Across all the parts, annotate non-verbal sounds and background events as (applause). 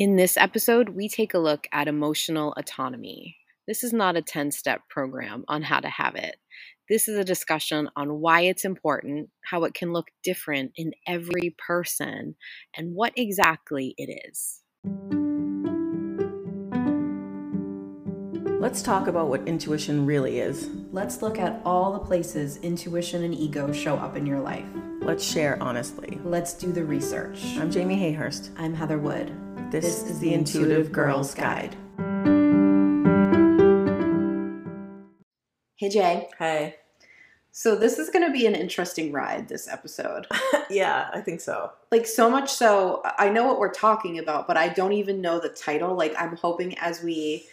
In this episode, we take a look at emotional autonomy. This is not a 10 step program on how to have it. This is a discussion on why it's important, how it can look different in every person, and what exactly it is. Let's talk about what intuition really is. Let's look at all the places intuition and ego show up in your life. Let's share honestly. Let's do the research. I'm Jamie Hayhurst. I'm Heather Wood. This, is the Intuitive Girls Guide. Hey, Jay. Hey. So, this is going to be an interesting ride, this episode. (laughs) yeah, I think so. Like, so much so, I know what we're talking about, but I don't even know the title. Like, I'm hoping as we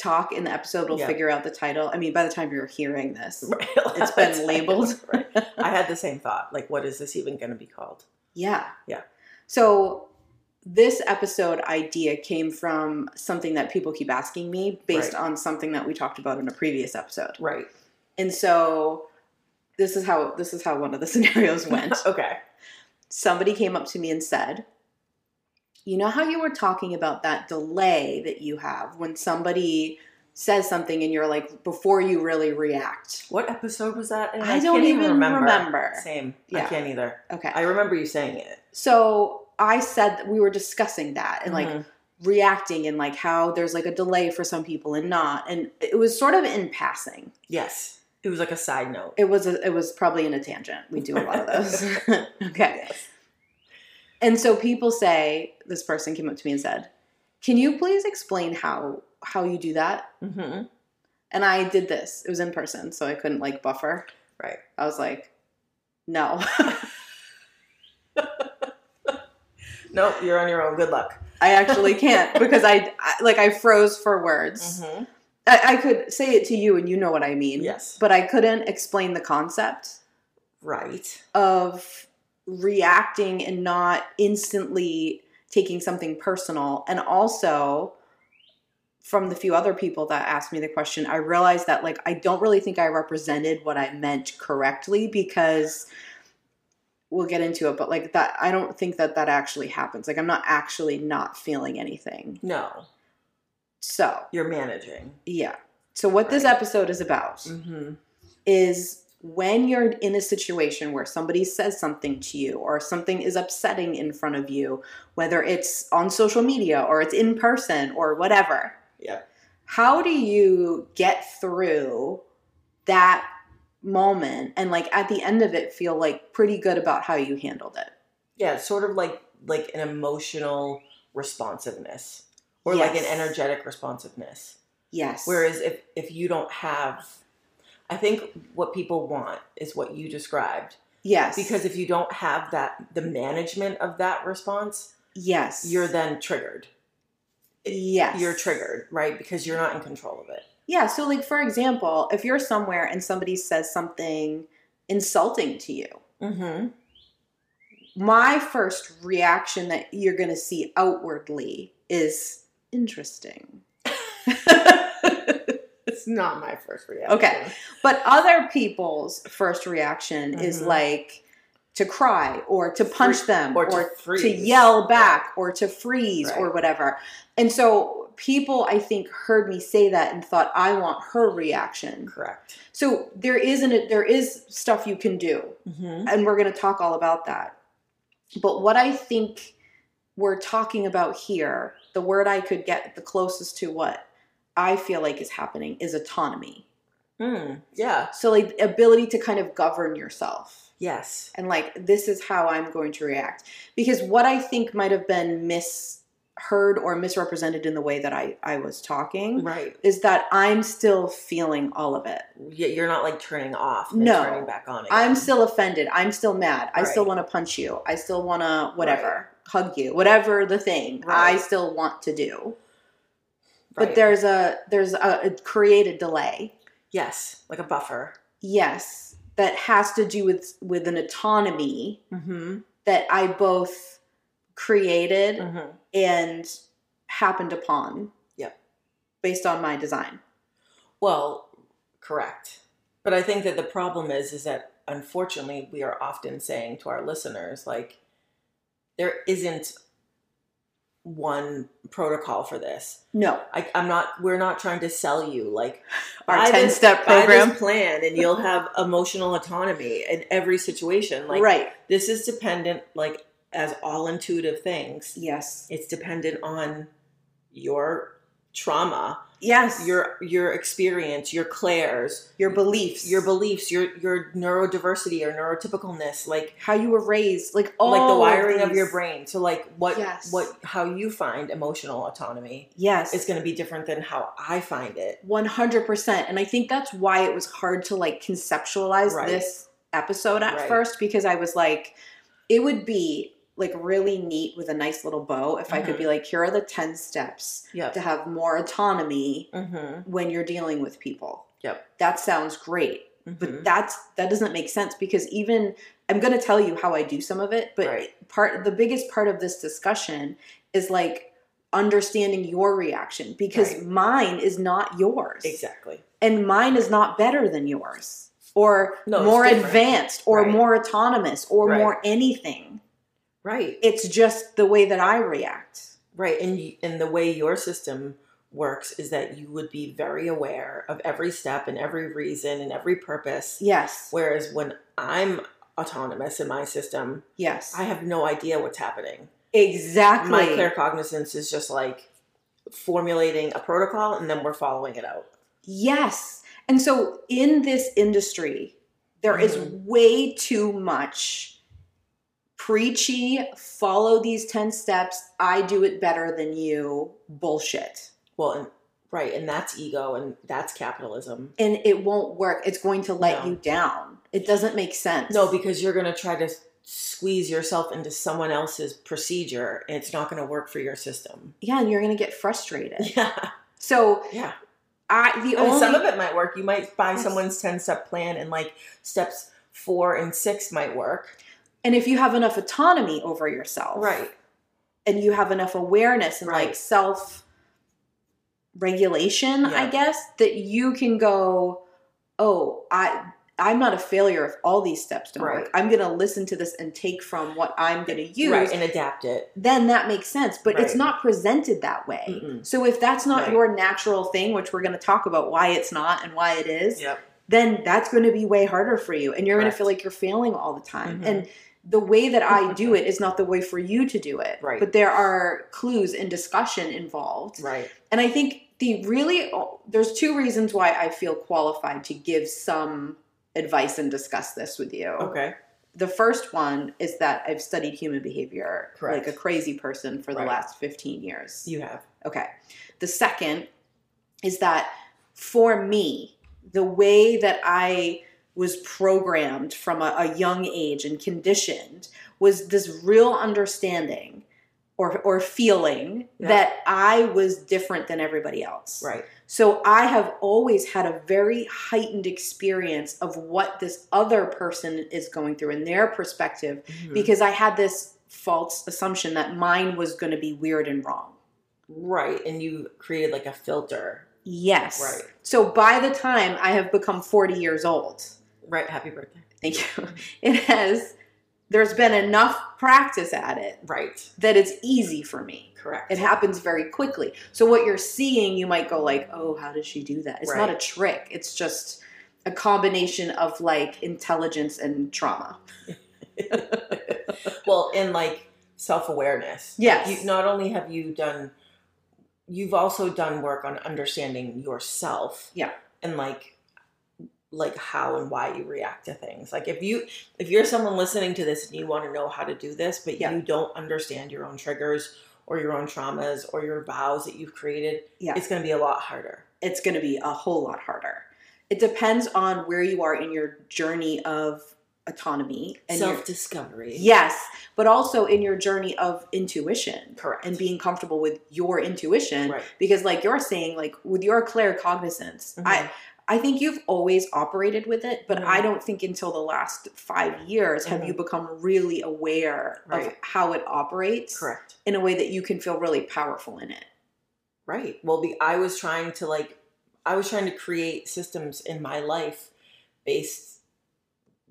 talk in the episode, we'll Yeah. figure out the title. I mean, by the time you're hearing this, (laughs) Right. it's been (laughs) labeled. Right. I had the same thought. Like, what is this even going to be called? Yeah. Yeah. So this episode idea came from something that people keep asking me based Right. on something that we talked about in a previous episode. Right. And so this is how this is how one of the (laughs) scenarios went. (laughs) okay. Somebody came up to me and said, "You know how you were talking about that delay that you have when somebody says something and you're like before you really react." What episode was that? in? I don't even remember. Same. I Yeah. can't either. Okay. I remember you saying it. so I said that we were discussing that and like Mhm. reacting and like how there's like a delay for some people and not and it was sort of in passing. Yes, it was like a side note. it was a, it was probably in a tangent. We do a lot of those. (laughs) Okay. Yes. and so people say this person came up to me and said can you please explain how how you do that? Hmm and i did this. It was in person so i couldn't like buffer. Right. i was like no (laughs) Nope, you're on your own. Good luck. i actually can't (laughs) because I, I like i froze for words hmm I, I could say it to you and you know what i mean Yes. but i couldn't explain the concept Right. of reacting and not instantly taking something personal. And also, from the few other people that asked me the question, I realized that like I don't really think I represented what I meant correctly because we'll get into it, but like that I don't think that that actually happens. Like I'm not actually not feeling anything. No, So, you're managing. yeah. So what this episode is about Mm-hmm. is when you're in a situation where somebody says something to you or something is upsetting in front of you, whether it's on social media or it's in person or whatever, Yeah. how do you get through that moment and like at the end of it feel like pretty good about how you handled it? Yeah, it's sort of like like an emotional responsiveness or like an energetic responsiveness. Yes. Whereas if if you don't have I think what people want is what you described yes. because if you don't have that the management of that response, yes. you're then triggered. yes. You're triggered, right? Because you're not in control of it. Yeah, so like for example, if you're somewhere and somebody says something insulting to you, Mm-hmm. my first reaction that you're going to see outwardly is interesting. (laughs) It's not my first reaction. Okay. But other people's first reaction is Mhm. like to cry or to punch them or or, to to, yell back or to freeze or whatever. And so people I think heard me say that and thought I want her reaction. Correct. So there isn't there is stuff you can do Mm-hmm. and we're going to talk all about that. But what I think we're talking about here, the word I could get the closest to what I feel like is happening is autonomy. Mm, yeah. So like ability to kind of govern yourself Yes. and like this is how I'm going to react because what I think might have been misheard or misrepresented in the way that I I was talking Right. is that I'm still feeling all of it. Yeah, you're not like turning off and No. turning back on again. I'm still offended. I'm still mad. I still want to punch you. I still want to whatever, hug you, whatever the thing I still want to do. Right. But there's a there's a, a created delay. yes, like a buffer. Yes, that has to do with with an autonomy Mm-hmm. that I both created Mm-hmm. and happened upon. Yep. Based on my design. Well, correct. But I think that the problem is, is that unfortunately we are often saying to our listeners, like, there isn't one protocol for this. No, I, I'm not. We're not trying to sell you like our ten this- step program. plan, and you'll have emotional autonomy in every situation. Like right. this is dependent, like as all intuitive things. Yes. It's dependent on your trauma, Yes. your your experience, your clairs, your beliefs, your beliefs, your your neurodiversity or neurotypicalness, like how you were raised, like all like the wiring of, these- your brain. So like what Yes. what how you find emotional autonomy Yes. is going to be different than how I find it. 100% and i think that's why it was hard to like conceptualize Right. this episode at Right. first because i was like it would be like really neat with a nice little bow if i could be like here are the 10 steps Yep. to have more autonomy Mm-hmm. when you're dealing with people Yep. that sounds great but Mhm. that's that doesn't make sense because even i'm going to tell you how i do some of it but Right. part the biggest part of this discussion is like understanding your reaction because Right. mine is not yours Exactly. and mine is not better than yours or No, more advanced or Right. more autonomous or more anything Right. it's just the way that i react Right. And and the way your system works is that you would be very aware of every step and every reason and every purpose. yes Whereas when I'm autonomous in my system, yes I have no idea what's happening. exactly My clear cognizance is just like formulating a protocol and then we're following it out. Yes. And so in this industry, there is Mhm. way too much preachy, follow these 10 steps, I do it better than you bullshit. Well, and right, and that's ego and that's capitalism. And it won't work. It's going to let No. you down. It doesn't make sense. No, because you're going to try to squeeze yourself into someone else's procedure and it's not going to work for your system. yeah, and you're going to get frustrated. (laughs) Yeah. So Yeah. I the I mean, only some of it might work. You might buy Yes. someone's 10 step plan and like steps four and six might work. And if you have enough autonomy over yourself. Right. and you have enough awareness and like self regulation i guess that you can go oh i i'm not a failure if all these steps don't Right. work i'm going to listen to this and take from what i'm going to use Right. And adapt it. then that makes sense but it's not presented that way Mm-mm. so if that's not Right. your natural thing which we're going to talk about why it's not and why it is Yep. then that's going to be way harder for you and you're going to feel like you're failing all the time Mhm. and the way that i do (laughs) it is not the way for you to do it Right. but there are clues and discussion involved Right. and i think the really there's two reasons why i feel qualified to give some advice and discuss this with you Okay. the first one is that i've studied human behavior Correct. like a crazy person for the Right. last 15 years You have. Okay. The second is that for me, the way that I was programmed from a, a young age and conditioned was this real understanding or, or feeling Yeah. that I was different than everybody else. Right. So I have always had a very heightened experience of what this other person is going through in their perspective Mhm. because I had this false assumption that mine was going to be weird and wrong. Right. And you created like a filter. Yes. Right. So by the time I have become 40 years old, Right. Happy birthday. thank you, (laughs) it has, there's been enough practice at it Right. that it's easy for me. Correct. It happens very quickly. So what you're seeing, you might go like, oh, how does she do that? It's not a trick. It's just a combination of like intelligence and trauma. (laughs) well, and like self awareness. Yes. You, not only have you done, you've also done work on understanding yourself. Yeah. And like, like how and why you react to things. Like if you if you're someone listening to this and you want to know how to do this, but Yeah. you don't understand your own triggers or your own traumas or your vows that you've created, Yeah. it's going to be a lot harder. it's going to be a whole lot harder. It depends on where you are in your journey of autonomy and Self discovery. yes, but also in your journey of intuition Correct. and being comfortable with your intuition. right. Because, like you're saying, like with your claircognizance, Mhm. I I think you've always operated with it, but Mhm. I don't think until the last five years have Mhm. you become really aware of how it operates Correct. in a way that you can feel really powerful in it. Right. Well, be, I was trying to like, I was trying to create systems in my life based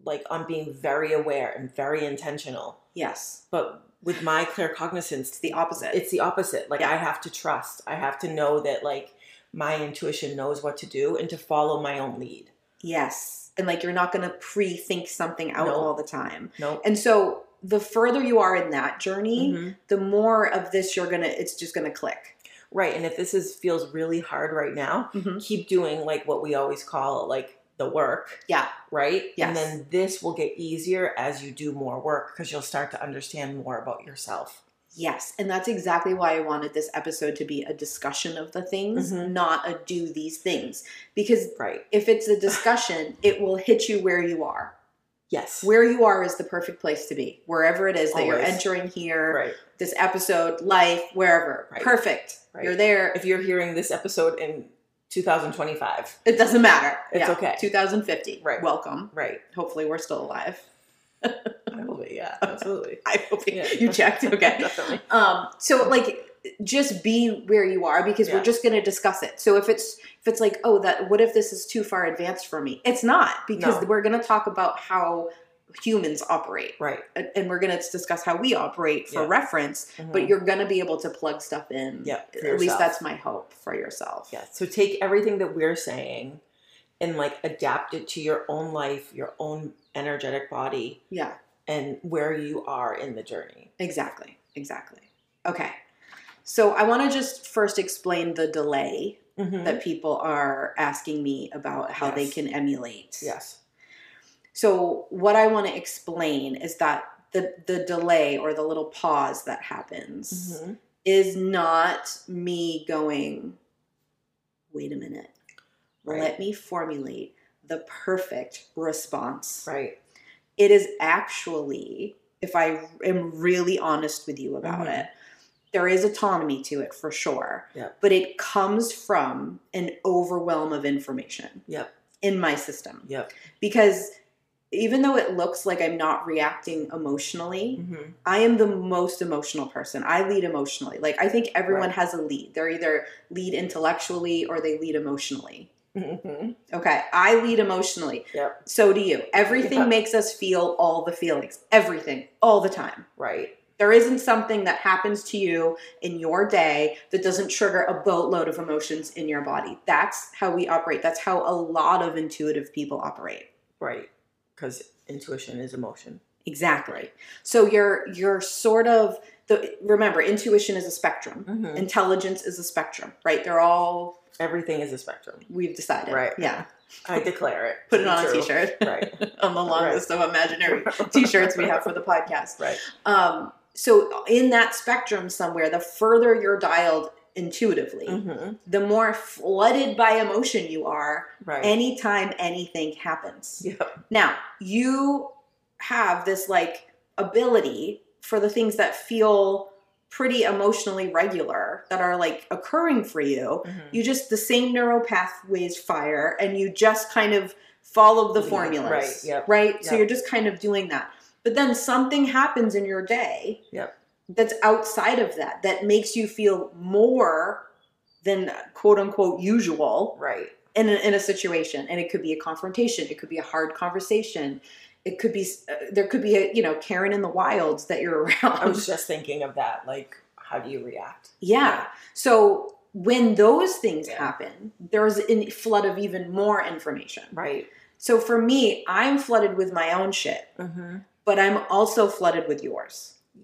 like on being very aware and very intentional Yes. But with my claircognizance, It's the opposite. it's the opposite. Like Yeah. I have to trust. I have to know that like my intuition knows what to do and to follow my own lead. yes. And like you're not going to pre think something out No. all the time. No. And so the further you are in that journey, Mhm. the more of this you're going to, it's just going to click. Right. And if this is feels really hard right now, keep doing like what we always call like the work. Yeah. Right? Yes. And then this will get easier as you do more work because you'll start to understand more about yourself. Yes. And that's exactly why I wanted this episode to be a discussion of the things, Mhm. not a do these things. Because Right. if it's a discussion, (sighs) it will hit you where you are. Yes. Where you are is the perfect place to be. Wherever it is that you're entering here, right. this episode, life, wherever. Right. Perfect. You're there. If you're hearing this episode in 2025. It doesn't matter. It's okay. 2050. Right. Welcome. Right. Hopefully, we're still alive. Absolutely. Yeah. (laughs) Absolutely. I hope you- Yeah. you checked. (laughs) Okay. Definitely. um so like just be where you are because we're just going to discuss it so if it's if it's like oh that what if this is too far advanced for me it's not because No. we're going to talk about how humans operate Right. and we're going to discuss how we operate for Yeah. reference but Mhm. you're going to be able to plug stuff in Yeah, at for least that's my hope for yourself Yeah. So take everything that we're saying and like adapt it to your own life, your own energetic body, yeah and where you are in the journey. exactly exactly okay so i want to just first explain the delay Mhm. that people are asking me about how they can emulate yes. So what I want to explain is that the the delay or the little pause that happens Mhm. is not me going wait a minute. Right. Let me formulate the perfect response. Right. It is actually if I am really honest with you about Mhm. it there is autonomy to it for sure. Yep. But it comes from an overwhelm of information Yep. in my system Yep. because even though it looks like I'm not reacting emotionally, Mhm. I am the most emotional person. I lead emotionally. Like I think everyone Right. has a lead. They're either lead intellectually or they lead emotionally. Mhm. Okay, I lead emotionally. Yep. So do you. Everything Yeah. makes us feel all the feelings. Everything, all the time. Right. There isn't something that happens to you in your day that doesn't trigger a boatload of emotions in your body. That's how we operate. That's how a lot of intuitive people operate. Right. Because intuition is emotion. Exactly. So you're you're sort of the remember intuition is a spectrum. Mhm. Intelligence is a spectrum, right? They're all Everything is a spectrum. we've decided. Right. Yeah. I declare it. Put it on a true. t-shirt. Right. (laughs) on the long Right. list of imaginary t-shirts we have for the podcast. (laughs) Right. Um so in that spectrum somewhere, the further you're dialed intuitively, hmm the more flooded by emotion you are Right. anytime anything happens. yep. Now, you have this like ability for the things that feel pretty emotionally regular that are like occurring for you. Mhm. You just the same neural pathways fire and you just kind of follow the Yeah, formulas. right, yep, Right? So you're just kind of doing that. But then something happens in your day Yep. that's outside of that that makes you feel more than quote unquote usual Right. in a, in a situation and it could be a confrontation it could be a hard conversation it could be uh, there could be a you know karen in the wilds that you're (laughs) around I was just thinking of that. Like, how do you react? yeah so when those things Yeah. happen there's a flood of even more information Right. so for me i'm flooded with my own shit Mm-hmm. but i'm also flooded with yours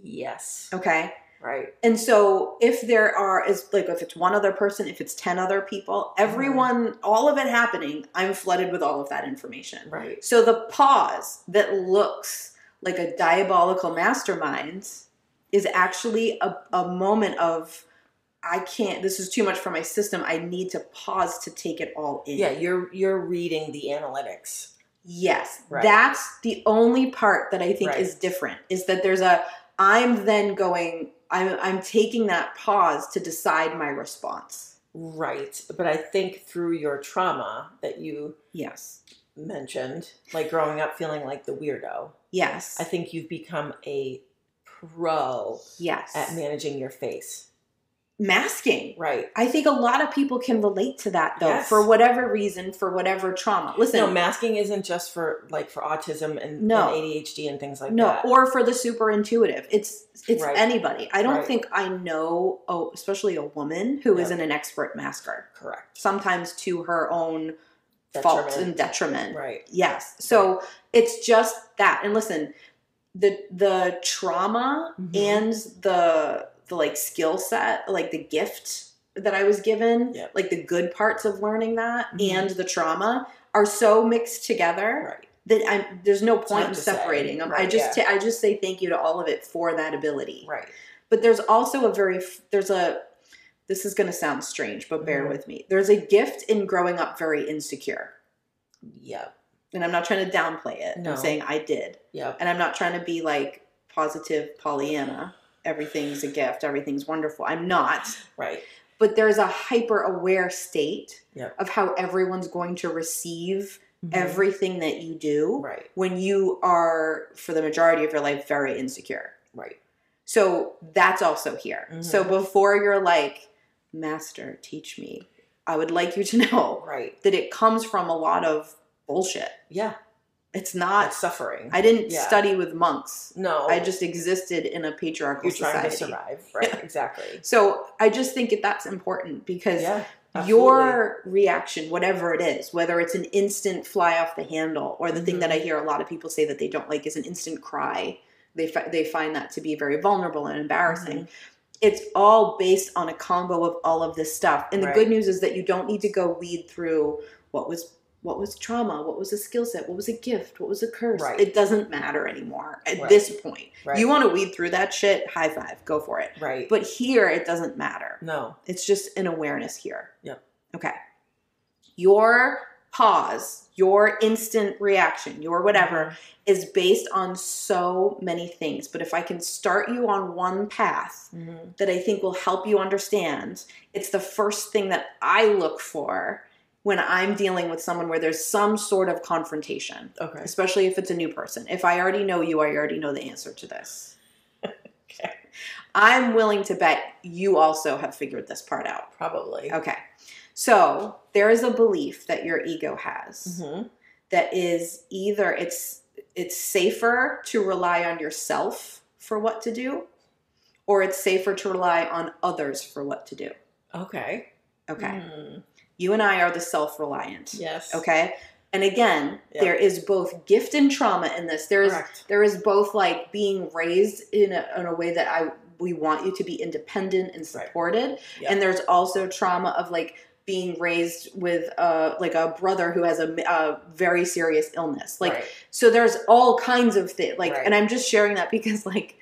Yes. okay Right. And so if there are is like if it's one other person, if it's 10 other people, everyone mm-hmm. all of it happening, I'm flooded with all of that information. Right. So the pause that looks like a diabolical mastermind is actually a, a moment of I can't this is too much for my system. I need to pause to take it all in. Yeah, you're you're reading the analytics. Yes. Right. That's the only part that I think Right. is different is that there's a I'm then going I'm I'm taking that pause to decide my response. Right. But I think through your trauma that you Yes. mentioned, like growing up feeling like the weirdo, Yes. I think you've become a pro yes. at managing your face. Masking. Right. I think a lot of people can relate to that though, Yes. for whatever reason, for whatever trauma. Listen, No, masking isn't just for like for autism and, No. and ADHD and things like no, that. No, or for the super intuitive. It's it's Right. anybody. I don't Right. think I know, oh, especially a woman who Yeah. not an expert masker. Correct. Sometimes to her own fault and detriment. Right. Yes. So it's just that. And listen, the the trauma Mhm. and the the like skill set, like the gift that I was given, Yep. like the good parts of learning that Mhm. and the trauma are so mixed together Right. that I'm, there's no point in to say. separating them. I just yeah. ta- I just say thank you to all of it for that ability. Right. But there's also a very there's a this is going to sound strange, but bear Mhm. with me. There's a gift in growing up very insecure. Yep. And I'm not trying to downplay it. No. I'm saying I did. Yep. And I'm not trying to be like positive Pollyanna. Everything's a gift, everything's wonderful. I'm not. Right. But there's a hyper aware state Yep. of how everyone's going to receive Mhm. everything that you do Right. when you are, for the majority of your life, very insecure. Right. So that's also here. Mhm. So before you're like, Master, teach me, I would like you to (laughs) know Right. that it comes from a lot of bullshit. Yeah. It's not, suffering. I didn't Yeah. study with monks. no. I just existed in a patriarchal you're trying society. to survive. (laughs) Right. Exactly. So I just think that that's important because Yeah. your reaction, whatever it is, whether it's an instant fly off the handle or the thing Mhm. that I hear a lot of people say that they don't like is an instant cry. They fi- they find that to be very vulnerable and embarrassing. Mm-hmm. It's all based on a combo of all of this stuff. And the Right. good news is that you don't need to go weed through what was what was trauma, what was a skill set, what was a gift, what was a curse. Right. It doesn't matter anymore at Right. this point. Right. You want to weed through that shit, high five, go for it. Right. But here it doesn't matter. no. It's just an awareness here. Yep. Okay. Your pause, your instant reaction, your whatever is based on so many things. But if I can start you on one path Mm-hmm. that I think will help you understand, it's the first thing that I look for when I'm dealing with someone where there's some sort of confrontation, Okay. especially if it's a new person. If I already know you, I already know the answer to this. (laughs) Okay. I'm willing to bet you also have figured this part out. Probably. Okay. So there is a belief that your ego has Mm-hmm. that is either it's it's safer to rely on yourself for what to do, or it's safer to rely on others for what to do. Okay. Okay. Mm. You and I are the self-reliant. Yes. Okay. And again, there is both gift and trauma in this. There is Correct. there is both like being raised in a, in a way that I we want you to be independent and Right. supported, Yeah. and there's also trauma of like being raised with a like a brother who has a, a very serious illness. Like Right. so, there's all kinds of things. Like, Right. and I'm just sharing that (laughs) because like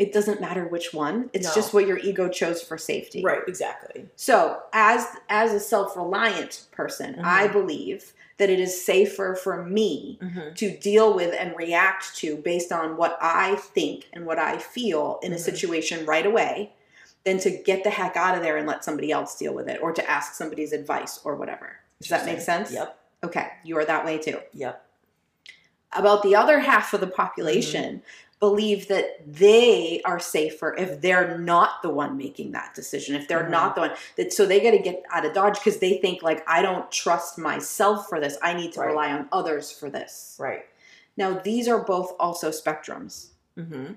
it doesn't matter which one. It's No. just what your ego chose for safety. Right. Exactly. So, as as a self-reliant person, Mhm. I believe that it is safer for me Mm-hmm. to deal with and react to based on what I think and what I feel in a Mhm. situation right away than to get the heck out of there and let somebody else deal with it or to ask somebody's advice or whatever. Does that make sense? Yep. Okay, you are that way too. Yep. About the other half of the population believe that they are safer if they're not the one making that decision if they're Mhm. not the one that so they got to get out of dodge because they think like i don't trust myself for this i need to Right. rely on others for this Right. now these are both also spectrums Mm-hmm.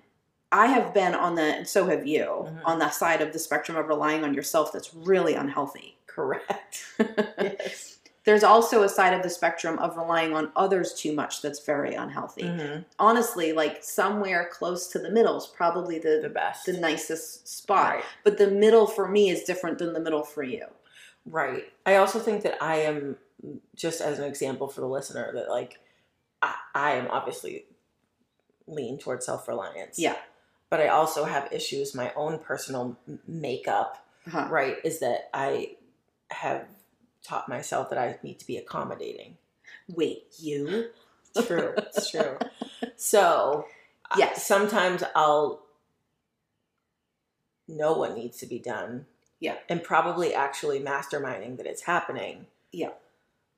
i have been on the and so have you Mhm. on the side of the spectrum of relying on yourself that's really unhealthy Correct. (laughs) (laughs) yes. There's also a side of the spectrum of relying on others too much that's very unhealthy Mm-hmm. honestly like somewhere close to the middle is probably the The best. the nicest spot. Right. But the middle for me is different than the middle for you. Right. I also think that I am just as an example for the listener that like I, I am obviously lean towards self reliance. Yeah. But I also have issues. My own personal makeup, Huh. right, is that I have taught myself that I need to be accommodating. Wait, you? (laughs) True. it's true. So I- Yes. sometimes I'll know what needs to be done. Yeah. And probably actually masterminding that it's happening. Yeah.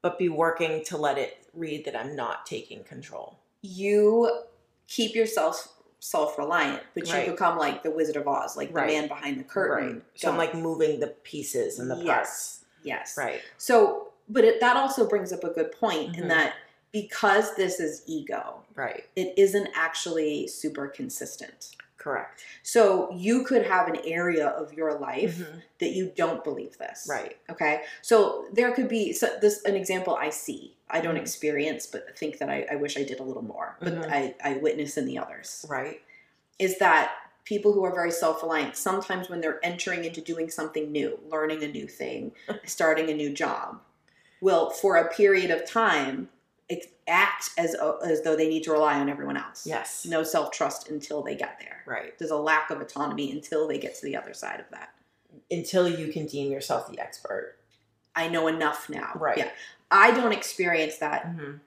But be working to let it read that I'm not taking control. You keep yourself self-reliant, but Right. you become like the Wizard of Oz, like Right. the man behind the curtain. Right. So I'm like moving the pieces and the parts. Yes. Right. So, but it, that also brings up a good point in Mhm. that because this is ego, Right. it isn't actually super consistent. Correct. So you could have an area of your life Mhm. that you don't believe this. Right. Okay. So there could be so this an example I see. I don't Mhm. experience, but think that I, I wish I did a little more. But Mhm. I, I witness in the others. Right. Is that people who are very self-reliant, sometimes when they're entering into doing something new, learning a new thing, (laughs) starting a new job, will for a period of time act as as though they need to rely on everyone else. Yes. No self-trust until they get there. Right. There's a lack of autonomy until they get to the other side of that. Until you can deem yourself the expert. I know enough now. Right. Yeah. I don't experience that. Mm-hmm.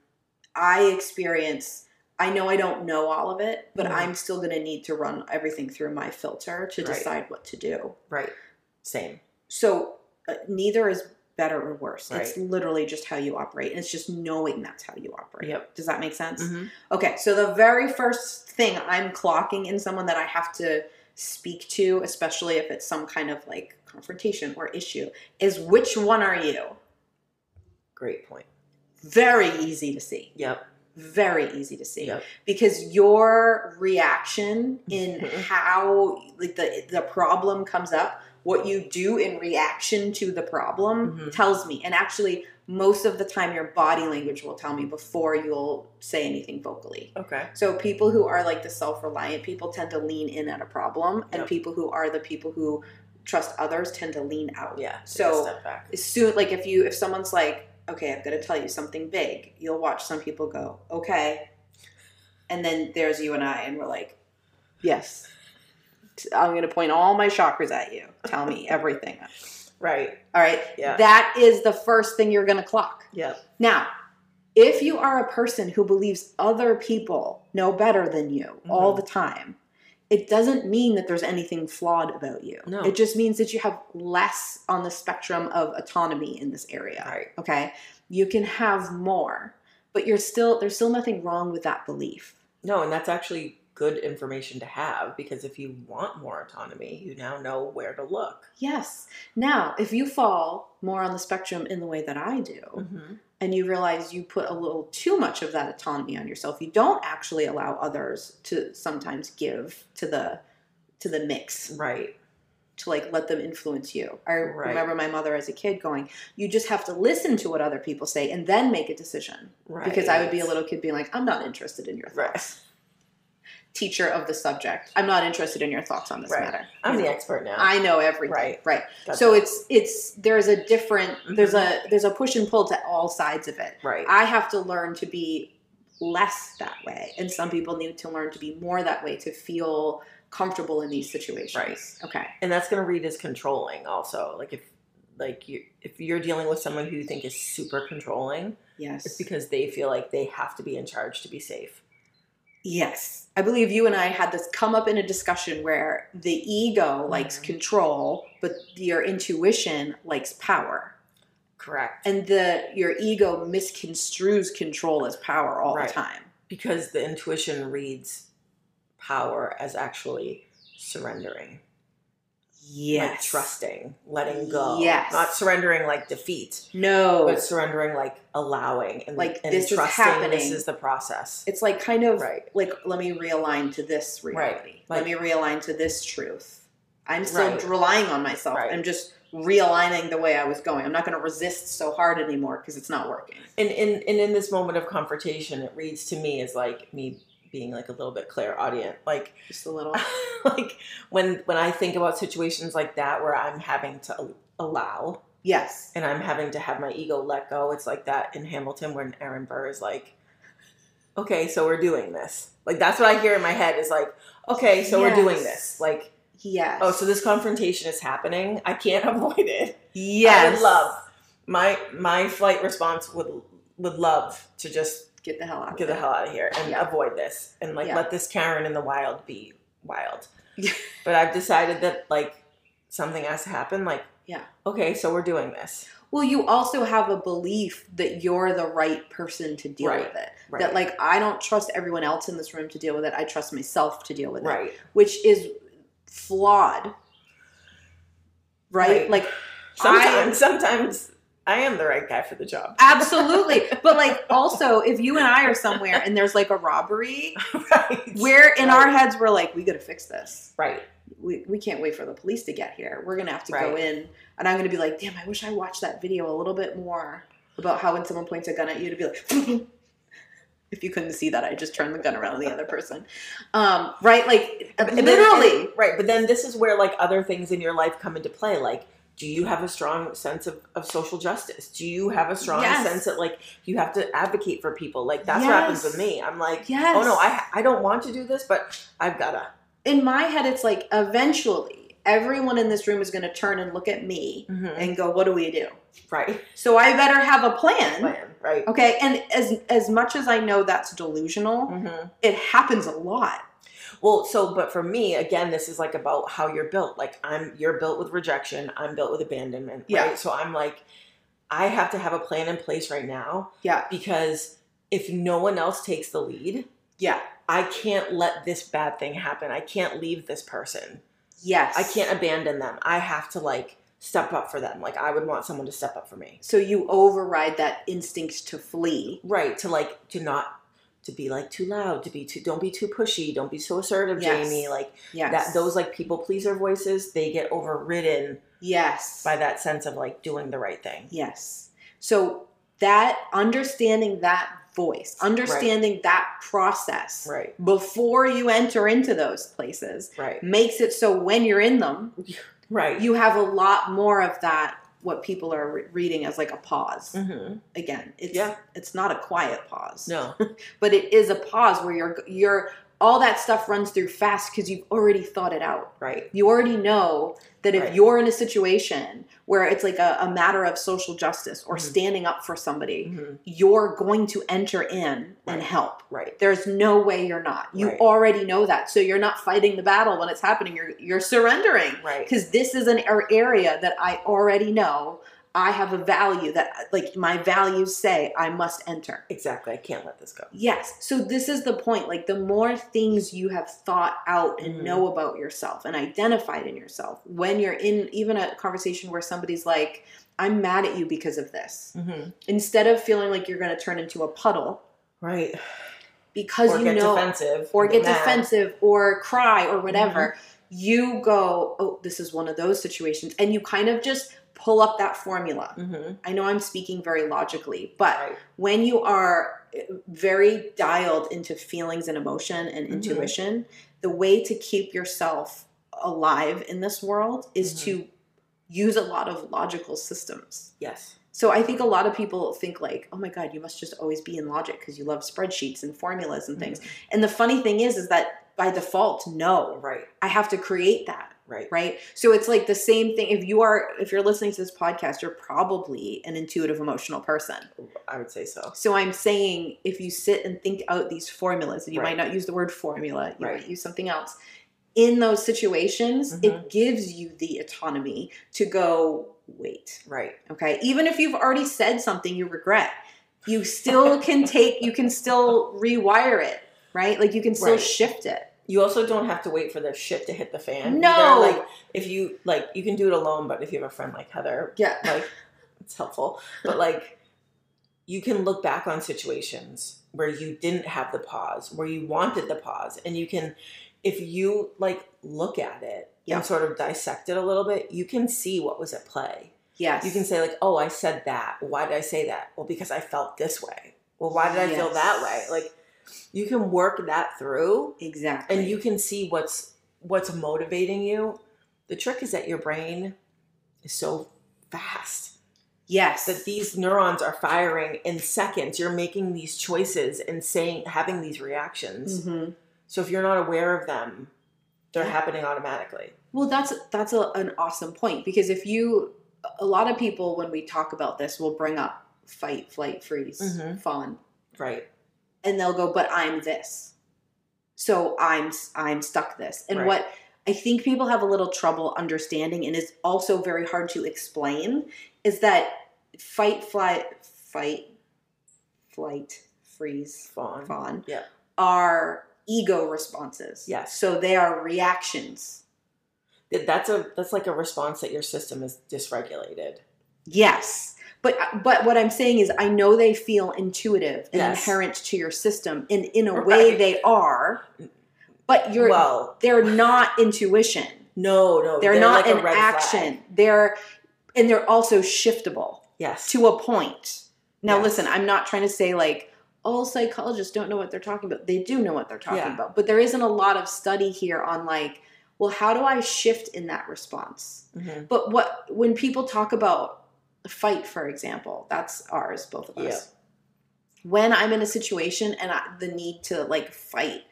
I experience I know I don't know all of it, but Mhm. I'm still going to need to run everything through my filter to Right. decide what to do. Right. Same. So uh, neither is better or worse. It's literally just how you operate. And it's just knowing that's how you operate. Yep. Does that make sense? Mm-hmm. Okay, so the very first thing I'm clocking in someone that I have to speak to, especially if it's some kind of like confrontation or issue, is which one are you? Great point. Very easy to see. Yep. Very easy to see. Yep. Because your reaction (laughs) in how like the the problem comes up, what you do in reaction to the problem Mhm. tells me. And actually most of the time your body language will tell me before you'll say anything vocally. Okay. So people who are like the self-reliant people tend to lean in at a problem, and Yep. people who are the people who trust others tend to lean out. Yeah. So step back. soon like if you if someone's like, okay, I've got to tell you something big, you'll watch some people go, okay, and then there's you and I, and we're like, yes, I'm gonna point all my chakras at you. Tell me (laughs) everything. Right. All right, Yeah. that is the first thing you're gonna clock. Yeah. Now, if you are a person who believes other people know better than you all Mhm. the time, it doesn't mean that there's anything flawed about you. No. It just means that you have less on the spectrum of autonomy in this area. Right. Okay? You can have more, but you're still there's still nothing wrong with that belief. No, and that's actually good information to have because if you want more autonomy, you now know where to look. Yes. Now, if you fall more on the spectrum in the way that I do, Mm-hmm. and you realize you put a little too much of that autonomy on yourself you don't actually allow others to sometimes give to the to the mix Right. to like let them influence you i Right. remember my mother as a kid going you just have to listen to what other people say and then make a decision Right. because i would be a little kid being like i'm not interested in your Right. thoughts teacher of the subject i'm not interested in your thoughts on this Right. matter I'm You the know? expert now. i know everything Right. right so it's it's there's a different there's Mhm. a there's a push and pull to all sides of it right. I have to learn to be less that way. And some people need to learn to be more that way to feel comfortable in these situations. Right. Okay. and that's going to read as controlling also. Like if like you if you're dealing with someone who you think is super controlling, Yes. it's because they feel like they have to be in charge to be safe. Yes. I believe you and I had this come up in a discussion where the ego likes Mhm. control, but your intuition likes power. Correct. And the your ego misconstrues control as power all Right. the time. because the intuition reads power as actually surrendering. Like trusting, letting go. Yes. Not surrendering like defeat, No. but surrendering like allowing and Like, and this is happening. this is the process. it's like kind of Right. like let me realign to this reality let Like- me realign to this truth i'm still Right. relying on myself Right. i'm just realigning the way i was going i'm not going to resist so hard anymore because it's not working And in and in this moment of confrontation, it reads to me as like me being like a little bit clairaudient. Like just a little (laughs) like when when I think about situations like that where I'm having to allow yes and I'm having to have my ego let go. It's like that in Hamilton when Aaron Burr is like, "Okay, so we're doing this." Like that's what I hear in my head is like, "Okay, so we're doing this." Like, yes "Oh, so this confrontation is happening. I can't (laughs) avoid it." yes I would love my my flight response would would love to just get the hell out get of the hell out of here and Yeah. avoid this and like Yeah. let this Karen in the wild be wild. (laughs) But I've decided that like something has to happen, like Yeah. okay, so we're doing this. Well, you also have a belief that you're the right person to deal Right. with it. Right. That like I don't trust everyone else in this room to deal with it. I trust myself to deal with it. right. Which is flawed. Right? Right. Like Sometimes, sometimes I am the right guy for the job. absolutely. (laughs) but like also if you and I are somewhere and there's like a robbery, right. we're in our heads we're like we got to fix this. right. We, we can't wait for the police to get here. We're gonna have to go in, and I'm gonna be like, "Damn, I wish I watched that video a little bit more about how when someone points a gun at you to be like." (laughs) if you couldn't see that, I just turned the gun around on the other person. Um, right? Like then- literally. right. But then this is where like other things in your life come into play. Like, do you have a strong sense of, of social justice? Do you have a strong Yes. sense that like you have to advocate for people? Like that's what happens with me. I'm like, Yes. oh no, I I don't want to do this, but I've gotta. in my head, it's like eventually everyone in this room is going to turn and look at me Mhm. and go, "What do we do?" Right. So I better have a plan. Plan. Right. Okay, and as as much as I know that's delusional, hmm it happens a lot. Well, so but for me, again, this is like about how you're built. Like I'm you're built with rejection, I'm built with abandonment. Yeah. Right. So I'm like, I have to have a plan in place right now Yeah, because if no one else takes the lead, yeah, I can't let this bad thing happen. I can't leave this person. yes. I can't abandon them. I have to like step up for them. Like I would want someone to step up for me. So you override that instinct to flee. Right. To like to not to be like too loud, to be too don't be too pushy, don't be so assertive, Yes. Jamie. Like Yes. that those like people pleaser voices, they get overridden Yes. by that sense of like doing the right thing. Yes. So that understanding that voice, understanding that process Right. before you enter into those places Right. makes it so when you're in them, (laughs) Right. you have a lot more of that what people are re- reading as like a pause. hmm Again, it's Yeah. it's not a quiet pause. No. (laughs) But it is a pause where you're you're all that stuff runs through fast because you've already thought it out. Right. You already know that if Right. you're in a situation where it's like a, a matter of social justice or Mhm. standing up for somebody, hmm you're going to enter in and help. Right. There's no way you're not. You Right. already know that. So you're not fighting the battle when it's happening. You're you're surrendering Right. because this is an area that I already know I have a value that like my values say I must enter. Exactly. I can't let this go. Yes. So this is the point. Like the more things you have thought out and Mhm. know about yourself and identified in yourself, when you're in even a conversation where somebody's like, I'm mad at you because of this, hmm instead of feeling like you're going to turn into a puddle Right. because or you know, defensive. or get mad. defensive or cry or whatever, you go, oh, this is one of those situations. And you kind of just pull up that formula. Mhm. I know I'm speaking very logically, but Right. when you are eh, very dialed into feelings and emotion and Mhm. intuition, the way to keep yourself alive in this world is Mhm. to use a lot of logical systems. Yes. So I think a lot of people think like, "Oh my god, you must just always be in logic because you love spreadsheets and formulas and things." And the funny thing is is that by default, no. Right. I have to create that Right. right so it's like the same thing if you are if you're listening to this podcast you're probably an intuitive emotional person I would say so. so i'm saying if you sit and think out these formulas and you Right. might not use the word formula you Right. might use something else in those situations Mhm. it gives you the autonomy to go wait Right. okay even if you've already said something you regret you still can take you can still rewire it right like you can still Right. shift it You also don't have to wait for the shit to hit the fan. No. Either, Like if you like you can do it alone, but if you have a friend like Heather, yeah (laughs) like it's helpful. But like you can look back on situations where you didn't have the pause, where you wanted the pause, and you can if you like look at it Yeah. and sort of dissect it a little bit, you can see what was at play. yes You can say like, "Oh, I said that. Why did I say that? Well, because I felt this way. Well, why did I feel that way?" Like you can work that through exactly and you can see what's what's motivating you. The trick is that your brain is so fast yes that these neurons are firing in seconds. You're making these choices and saying having these reactions. Mhm. So if you're not aware of them, they're Yeah. happening automatically. Well, that's that's a, an awesome point because if you, a lot of people when we talk about this will bring up fight, flight, freeze, Mhm. fawn, Right. And they'll go, "But I'm this, so I'm I'm stuck this." And Right. what I think people have a little trouble understanding and is also very hard to explain is that fight, flight, fight, flight, freeze, Fawn. fawn Yeah. are ego responses. Yes. So they are reactions. That's a that's like a response that your system is dysregulated. Yes. But but what I'm saying is I know they feel intuitive and Yes. inherent to your system and in a way they are. But you're well, they're not intuition. no, no, They're, not like a an action. flag. They're and they're also shiftable Yes. to a point. Now Yes. listen, I'm not trying to say like all psychologists don't know what they're talking about. They do know what they're talking Yeah. about. But there isn't a lot of study here on like, well, how do I shift in that response? Mhm. But what when people talk about fight, for example, that's ours, both of us. When I'm in a situation and I, the need to like fight,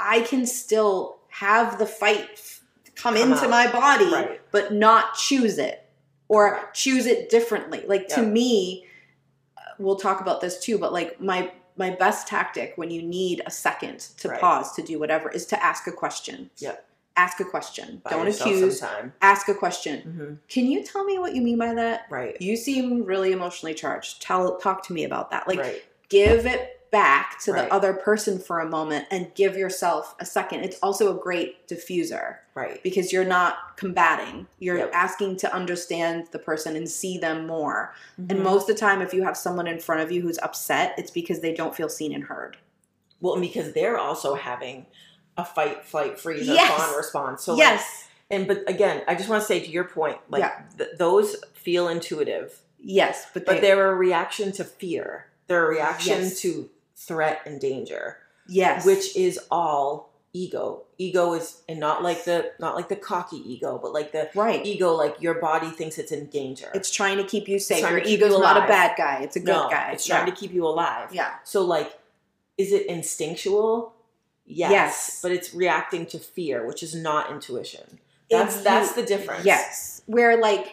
I can still have the fight come, Come into out. my body, Right. but not choose it or choose it differently. Like to me, uh, we'll talk about this too, but like my my best tactic when you need a second to Right. pause to do whatever is to ask a question. Yeah. Ask a question. By Don't accuse. Sometime. Ask a question. Mhm. Can you tell me what you mean by that? Right. You seem really emotionally charged. Tell talk to me about that. Like right. give it back to Right. the other person for a moment and give yourself a second. It's also a great diffuser Right. because you're not combating. You're Yep. asking to understand the person and see them more. And Mhm. most of the time if you have someone in front of you who's upset, it's because they don't feel seen and heard. well, and because they're also having a fight, flight, freeze, or Yes. fawn response. So like, yes. and but again, I just want to say to your point, like Yeah. th- those feel intuitive, yes, but, but they, they're a reaction to fear. They're a reaction Yes. to threat and danger, yes. which is all ego. Ego is and not like the not like the cocky ego, but like the right. ego like your body thinks it's in danger. It's trying to keep you safe. Your ego's you not a bad guy. It's a good no, guy. it's trying yeah. to keep you alive. Yeah. So like is it instinctual? Yes, Yes. But it's reacting to fear, which is not intuition. That's If that's you- the difference. Yes. Where like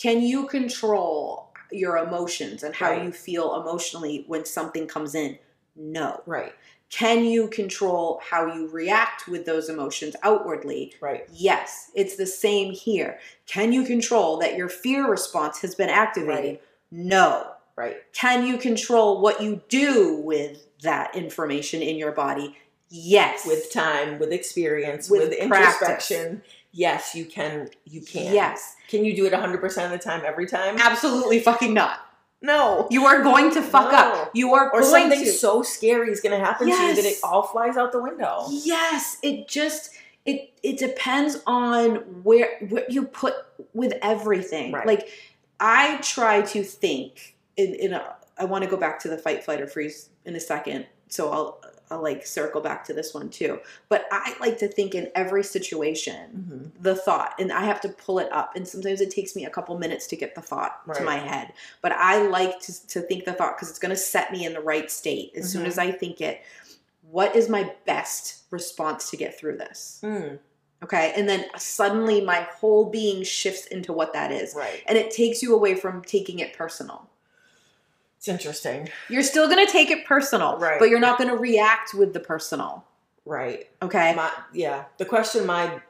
can you control your emotions and how Right. you feel emotionally when something comes in? No. Right. Can you control how you react with those emotions outwardly? Right. Yes. It's the same here. Can you control that your fear response has been activated? Right. No. Right. Can you control what you do with that information in your body? Yes. With time, with experience, With with, introspection. Yes, you can. You can. Yes. Can you do it 100% of the time every time? Absolutely fucking not. No. You are going to fuck No. up. You are Or something to. so scary is going to happen to you that it all flies out the window. Yes, it just it it depends on where what you put with everything. Right. Like I try to think in in a I want to go back to the fight flight or freeze in a second. So I'll I'll like circle back to this one too. But I like to think in every situation Mhm. the thought and I have to pull it up and sometimes it takes me a couple minutes to get the thought to my head. But I like to to think the thought cuz it's going to set me in the right state as soon Mhm. as I think it what is my best response to get through this? Mm, Okay. And then suddenly my whole being shifts into what that is. right. And it takes you away from taking it personal. It's interesting. You're still going to take it personal, Right. but you're not going to react with the personal. Right. Okay. My, yeah. The question my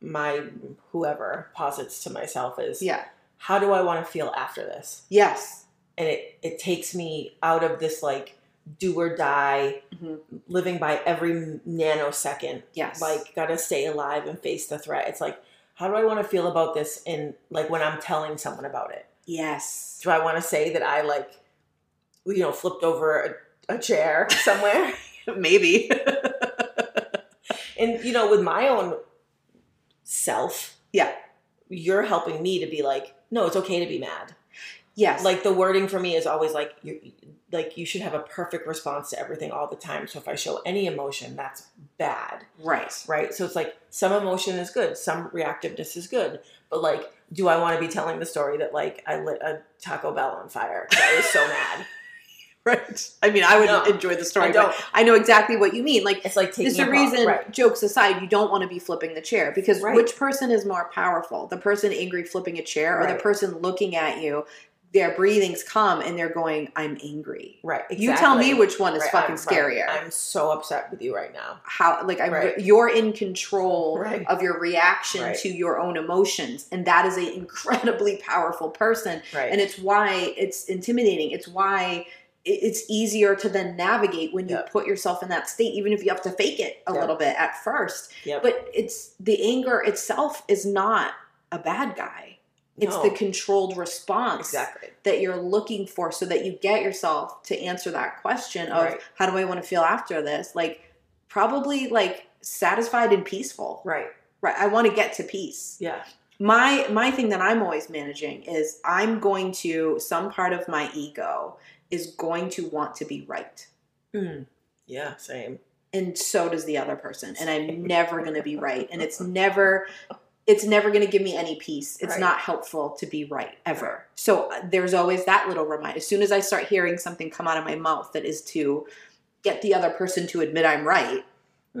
my whoever posits to myself is yeah. how do I want to feel after this? Yes. And it it takes me out of this like do or die Mhm. living by every nanosecond Yes. like gotta stay alive and face the threat it's like how do i want to feel about this in like when i'm telling someone about it yes. do i want to say that i like you know flipped over a, a chair somewhere (laughs) Maybe. and you know with my own self Yeah. you're helping me to be like no it's okay to be mad yes. like the wording for me is always like you like you should have a perfect response to everything all the time so if i show any emotion that's bad right. right? So it's like some emotion is good, some reactiveness is good, but like, do I want to be telling the story that like I lit a Taco Bell on fire I was so mad? (laughs) Right. I mean, I would No, enjoy the story, I but. I know exactly what you mean. Like, It's like taking a reason, right? jokes aside, you don't want to be flipping the chair because Right. which person is more powerful? The person angry flipping a chair or the person looking at you their breathings come and they're going, I'm angry. Right. You tell me which one is Right, fucking I'm- right. scarier. I'm so upset with you right now. How like I Right. you're in control Right. of your reaction Right. to your own emotions, and that is an incredibly powerful person. Right. And it's why it's intimidating. It's why it's easier to then navigate when you Yep. put yourself in that state, even if you have to fake it a Yep. little bit at first. Yep. But it's the anger itself is not a bad guy. It's No. the controlled response exactly. that you're looking for so that you get yourself to answer that question of Right. how do I want to feel after this? Like probably like satisfied and peaceful. Right. Right. I want to get to peace. Yeah. My my thing that I'm always managing is I'm going to some part of my ego is going to want to be right. Mm. Yeah. Same. And so does the other person. And I'm never going to be right. And it's (laughs) never it's never going to give me any peace. It's Right. not helpful to be right ever. So uh, there's always that little reminder. As soon as I start hearing something come out of my mouth that is to get the other person to admit I'm right,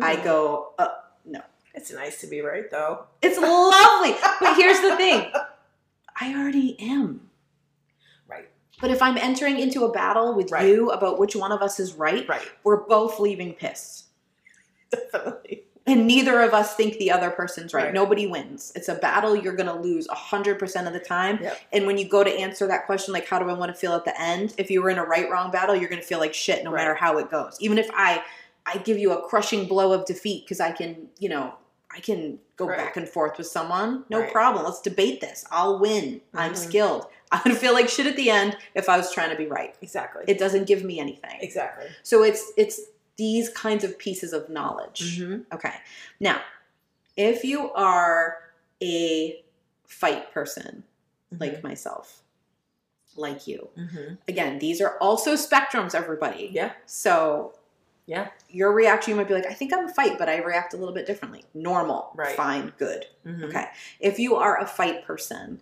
I Mm. go, uh, no. It's nice to be right though. it's lovely. but here's the thing (laughs) I already am. But if I'm entering into a battle with Right. you about which one of us is right, Right. we're both leaving pissed. (laughs) Definitely. And neither of us think the other person's right. Right. Nobody wins. It's a battle you're going to lose 100% of the time. Yep. And when you go to answer that question, like, how do I want to feel at the end? If you were in a right wrong battle, you're going to feel like shit no Right. matter how it goes. Even if I, I give you a crushing blow of defeat because I can, you know, I can go Right. back and forth with someone. No Right. problem. Let's debate this. I'll win. I'm Mhm. skilled. (laughs) I would feel like shit at the end if I was trying to be right. Exactly. It doesn't give me anything. exactly. So it's it's these kinds of pieces of knowledge. Mm-hmm. Okay. Now, if you are a fight person like myself, like you, Mm-hmm. again, these are also spectrums, everybody. Yeah. So, Yeah. your reaction, you might be like, I think I'm a fight, but I react a little bit differently. Normal, Right. fine, good. Mm-hmm. Okay. If you are a fight person,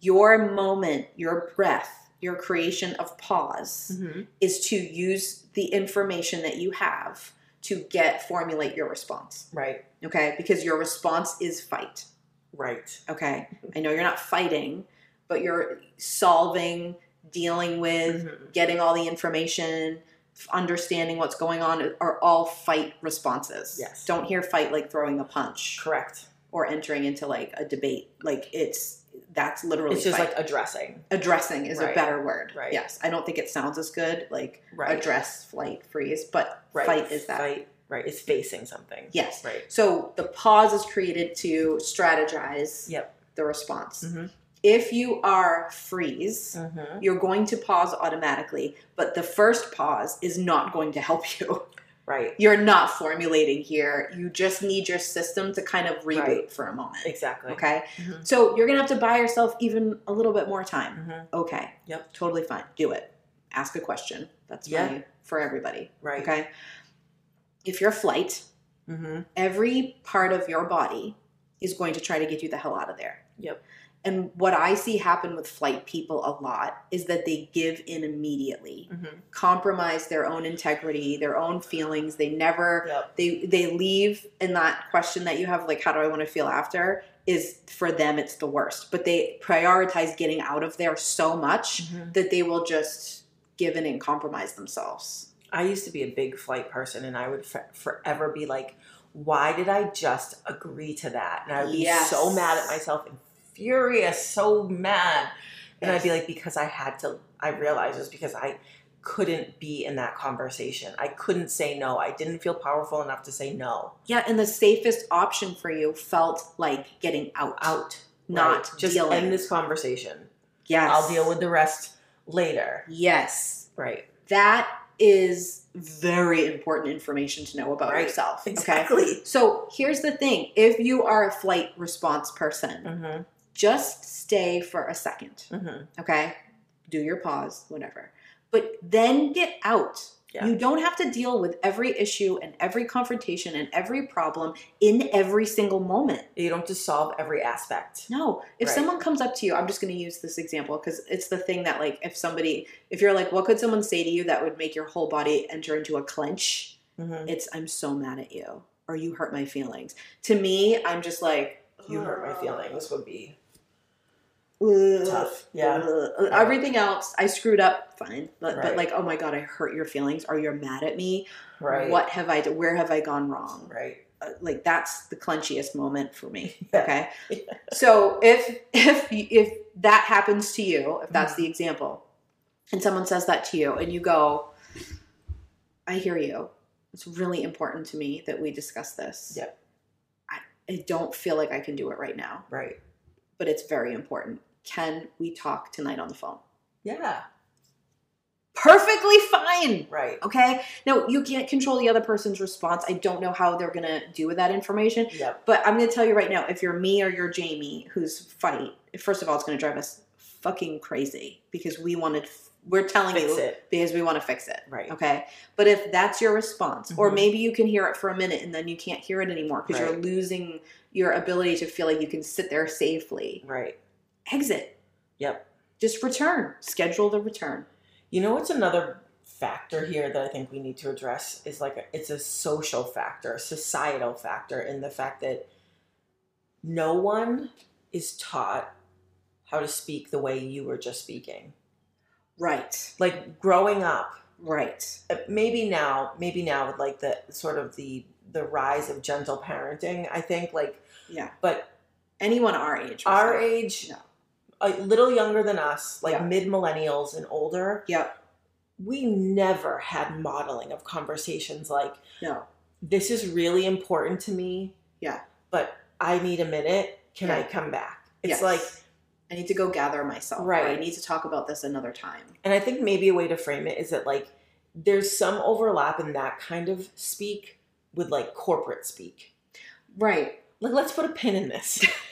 your moment, your breath, your creation of pause Mm-hmm. is to use the information that you have to get formulate your response. Right. Okay? Because your response is fight. Right. Okay? I know you're not fighting, but you're solving, dealing with, Mhm. getting all the information, understanding what's going on are all fight responses. Yes. Don't hear fight like throwing a punch Correct. or entering into like a debate. Like it's that's literally It's just fight. like addressing. addressing is a better word. Right. Yes. I don't think it sounds as good like Right. address, flight, freeze, but Right. fight is that. Fight. Right. It's facing something. Yes. Right. So the pause is created to strategize Yep. the response. Mhm. If you are freeze, Mm-hmm. you're going to pause automatically, but the first pause is not going to help you. (laughs) Right. You're not formulating here. You just need your system to kind of reboot Right. for a moment. Exactly. Okay? Mhm. So you're going to have to buy yourself even a little bit more time. Mhm. Okay. Yep. Totally fine. Do it. Ask a question. That's Yeah. fine for everybody. Right. Okay. If you're flight, Mm-hmm. every part of your body is going to try to get you the hell out of there. Yep. And what I see happen with flight people a lot is that they give in immediately, Mm-hmm. compromise their own integrity, their own feelings. They never Yep. they they leave in that question that you have like how do I want to feel after is for them it's the worst. But they prioritize getting out of there so much Mhm. that they will just give in and compromise themselves. I used to be a big flight person, and I would f- forever be like, "Why did I just agree to that?" And I would be so mad at myself and furious, so mad. And I'd be like, because I had to. I realized it was because I couldn't be in that conversation. I couldn't say no. I didn't feel powerful enough to say no. Yeah, and the safest option for you felt like getting out. Out, not Right. just dealing. end this conversation. Yes. I'll deal with the rest later. Yes. Right. That is very important information to know about Right. yourself. Okay. Exactly. So here's the thing if you are a flight response person, Mm-hmm. Just stay for a second. Mm-hmm. Okay. Do your pause, whatever. But then get out. Yeah. You don't have to deal with every issue and every confrontation and every problem in every single moment. You don't just solve every aspect. No, if Right. someone comes up to you, I'm just going to use this example because it's the thing that, like, if somebody, if you're like, what could someone say to you that would make your whole body enter into a clench? Mm-hmm. It's, I'm so mad at you, or you hurt my feelings. To me, I'm just like, You hurt my feelings would be Tough. Yeah. Everything else, I screwed up, fine. But, but like, oh my god, I hurt your feelings, Are you're mad at me. Right. What have I? done? Where have I gone wrong? Right. Uh, like that's the clenchiest moment for me. (laughs) Yeah. Okay. (laughs) So if if if that happens to you, if that's Mm-hmm. the example, and someone says that to you, and you go, "I hear you. It's really important to me that we discuss this. Yep. I, I don't feel like I can do it right now, Right. but it's very important. Can we talk tonight on the phone? Yeah. Perfectly fine. Right. Okay. Now you can't control the other person's response. I don't know how they're gonna do with that information. Yep. But I'm going to tell you right now, if you're me or you're Jamie, whose fight, first of all, it's going to drive us fucking crazy because we wanted, we're telling Fix you it. because we want to fix it. Right. Okay. But if that's your response, or Mhm. maybe you can hear it for a minute and then you can't hear it anymore because you're losing your ability to feel like you can sit there safely, Right. Exit. Yep. Just return. Schedule the return. You know what's another factor here that I think we need to address is like a, it's a social factor, a societal factor in the fact that no one is taught how to speak the way you were just speaking. Right. Like growing up, Right. uh, maybe now, maybe now with like the sort of the the rise of gentle parenting, I think like Yeah. but Anyone our age. our there. age No. A little younger than us, like Yeah. mid millennials and older, Yep. we never had modeling of conversations like No. this is really important to me. Yeah. But I need a minute. Can I come back? It's Yes. like, I need to go gather myself. Right. I need to talk about this another time. and I think maybe a way to frame it is that like there's some overlap in that kind of speak with like corporate speak. Right. Like, let's put a pin in this. (laughs)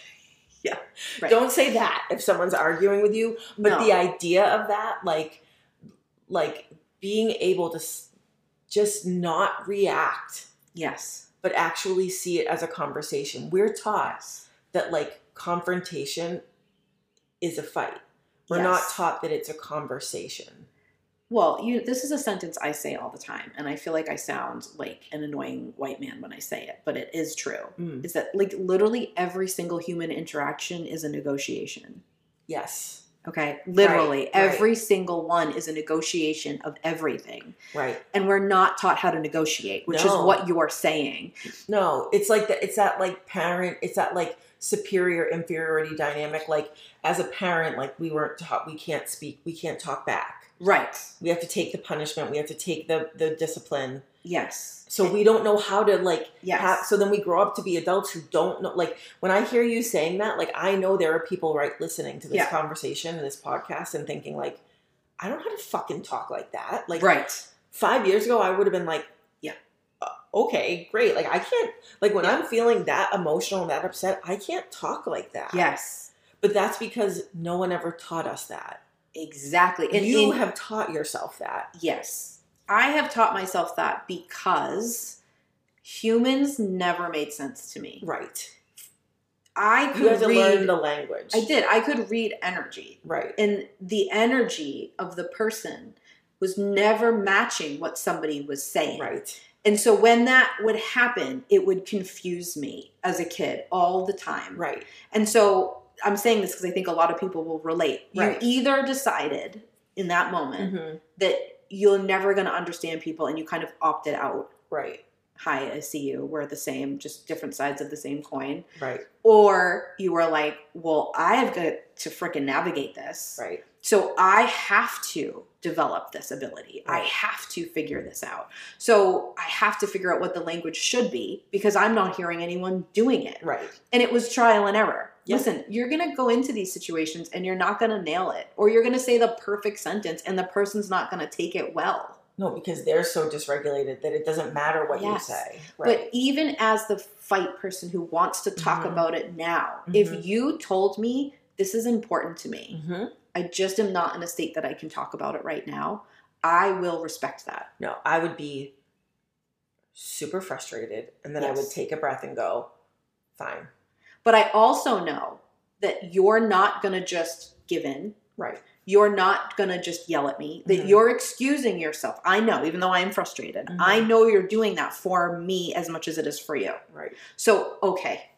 (laughs) Yeah, right. Don't say that if someone's arguing with you. But No. the idea of that, like, like being able to just not react, Yes. but actually see it as a conversation. We're taught that like confrontation is a fight. We're not taught that it's a conversation. Well, you this is a sentence I say all the time, and I feel like I sound like an annoying white man when I say it, but it is true. Mm. Is that like literally every single human interaction is a negotiation. Yes. Okay? Literally, right. every single one is a negotiation of everything. Right. And we're not taught how to negotiate, which is what you are saying. No, it's like that. It's that like parent. It's that like superior inferiority dynamic. Like as a parent, like we weren't taught we can't speak, we can't talk back. Right. We have to take the punishment. We have to take the the discipline. Yes. So we don't know how to like. Yes. have- so then we grow up to be adults who don't know. Like when I hear you saying that, like I know there are people right listening to this Yeah. conversation and this podcast and thinking like, I don't know how to fucking talk like that. Like right. five years ago, I would have been like, Yeah. uh, okay, great. Like I can't, like when Yeah. I'm feeling that emotional and that upset, I can't talk like that. Yes. But that's because no one ever taught us that. Exactly. And you in- have taught yourself that. Yes. I have taught myself that because humans never made sense to me. Right. I You could had to read learn the language. I did. I could read energy. Right. And the energy of the person was never matching what somebody was saying. Right. And so when that would happen, it would confuse me as a kid all the time. Right. And so I'm saying this because I think a lot of people will relate. Right. You either decided in that moment hmm that you're never going to understand people and you kind of opted out. Right. Hi, I see you. We're the same, just different sides of the same coin. Right. Or you were like, well, I've got to freaking navigate this. Right. So I have to develop this ability. I have to figure this out. So I have to figure out what the language should be because I'm not hearing anyone doing it. Right. And it was trial and error. Listen, you're going to go into these situations and you're not going to nail it, or you're going to say the perfect sentence and the person's not going to take it well. No, because they're so dysregulated that it doesn't matter what Yes. you say. But even as the fight person who wants to talk Mhm. about it now, Mhm. if you told me this is important to me, hmm I just am not in a state that I can talk about it right now, I will respect that. No, I would be super frustrated and then I would take a breath and go, fine. But I also know that you're not going to just give in. Right. You're not going to just yell at me, that Mhm. you're excusing yourself. I know, even though I am frustrated, Mhm. I know you're doing that for me as much as it is for you. Right. So, okay,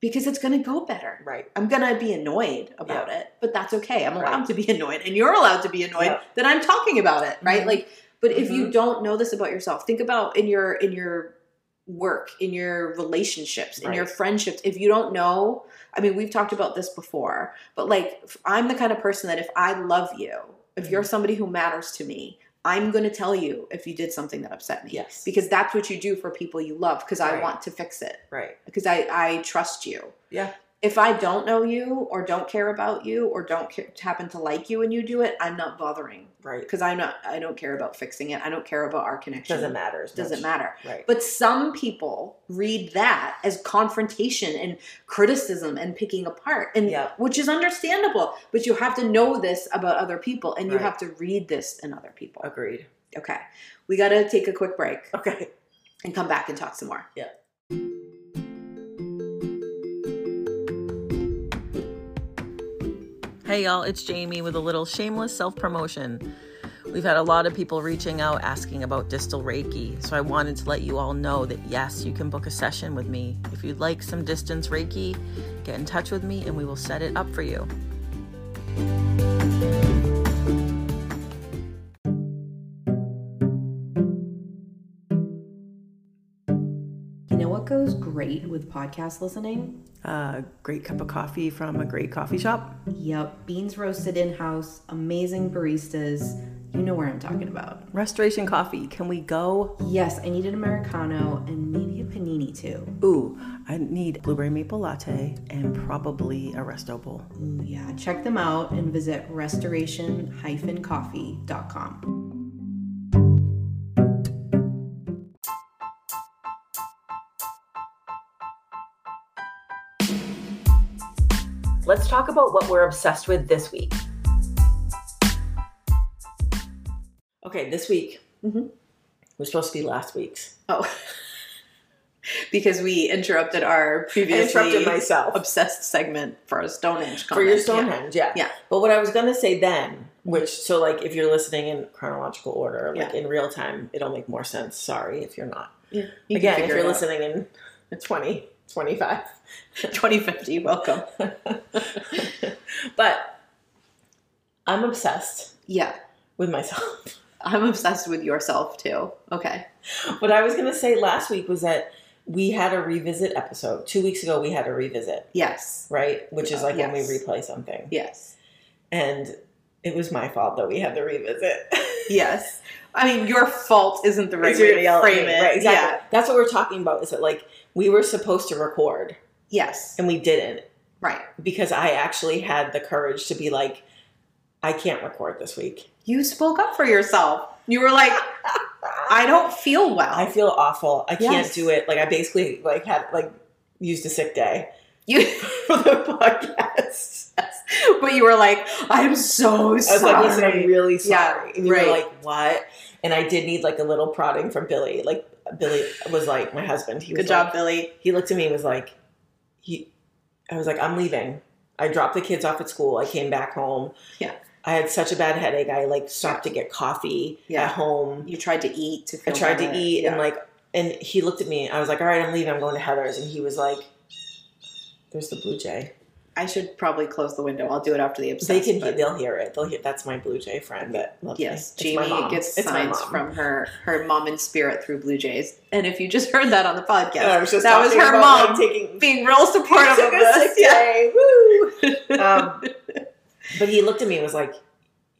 because it's going to go better. Right. I'm going to be annoyed about it, but that's okay. I'm allowed Right. to be annoyed and you're allowed to be annoyed Yeah. that I'm talking about it, right? Mhm. Like but if you Mhm. don't know this about yourself, think about in your in your work, in your relationships, in your friendships. If you don't know, I mean, we've talked about this before, but like I'm the kind of person that if I love you, if you're mm-hmm. somebody who matters to me, I'm going to tell you if you did something that upset me. Yes. Because that's what you do for people you love because I want to fix it Right. because I, I trust you. Yeah. If I don't know you or don't care about you or don't ca- happen to like you and you do it, I'm not bothering Right. because I'm not. I don't care about fixing it. I don't care about our connection. Doesn't matter. Doesn't much. matter. Right. But some people read that as confrontation and criticism and picking apart, and Yeah. which is understandable. But you have to know this about other people, and you Right. have to read this in other people. Agreed. Okay, we got to take a quick break Okay. and come back and talk some more. Yeah. Hey y'all, it's Jamie with a little shameless self promotion. We've had a lot of people reaching out asking about distance Reiki, so I wanted to let you all know that yes, you can book a session with me. If you'd like some distance Reiki, get in touch with me and we will set it up for you. You great with podcast listening? A great cup of coffee from a great coffee shop. Yep, beans roasted in house, amazing baristas. You know where I'm talking about. Restoration Coffee, can we go? Yes, I need an Americano and maybe a panini too. Ooh, I need blueberry maple latte and probably a resto bowl. Ooh, yeah, check them out and visit restoration-coffee.com. Let's talk about what we're obsessed with this week. Okay. This week Mhm. was supposed to be last week's. Oh. (laughs) because we interrupted our I previously interrupted myself obsessed segment for a Stonehenge con. for your comment. Stonehenge. Yeah. Yeah. But what I was gonna say then, which so like if you're listening in chronological order, like Yeah. in real time, it'll make more sense. Sorry if you're not. Yeah. You Again, if you're listening in 20, 25. (laughs) 2050, welcome. (laughs) but I'm obsessed Yeah. with myself. (laughs) I'm obsessed with yourself too. Okay. What I was going to say last week was that we had a revisit episode. Two weeks ago, we had a revisit, Yes. right? Which is like when we replay something. Yes. And it was my fault that we had the revisit. Yes. I mean, your fault isn't the right way to frame it. Right, exactly. Yeah. That's what we're talking about. Is that like we were supposed to record Yes. and we didn't Right. because I actually had the courage to be like, I can't record this week. You spoke up for yourself. You were like, (laughs) I don't feel well. I feel awful. I can't do it. Like I basically like had like used a sick day you, (laughs) for the podcast. but you were like, I'm so I was sorry. like, listen, I'm really Yeah, sorry. and you right. were like, what? And I did need like a little prodding from Billy. Like Billy was like my husband. He was Good job, like- Billy. he looked at me and was like, he. I was like, I'm leaving. I dropped the kids off at school. I came back home. Yeah. I had such a bad headache. I like stopped to get coffee Yeah. at home. You tried to eat to I tried to eat Yeah. and like, and he looked at me. I was like, all right, I'm leaving. I'm going to Heather's. And he was like, there's the blue jay. I should probably close the window. I'll do it after the obsessed. They can, but- they'll hear it. They'll hear. That's my blue jay friend that loves me. Yes, my Jamie gets It's signs from her her mom in spirit through Blue Jays. And if you just heard that on the podcast, was that was her mom taking being real supportive of. Yeah. day. Woo! um, (laughs) but he looked at me and was like,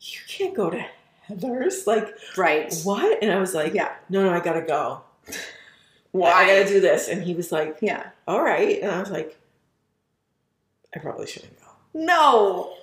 "You can't go to Heather's." Like, Right. what? And I was like, Yeah. "No, no, I gotta go. Why? (laughs) I gotta do this." And he was like, Yeah. "All right." And I was like, "I probably shouldn't go." No.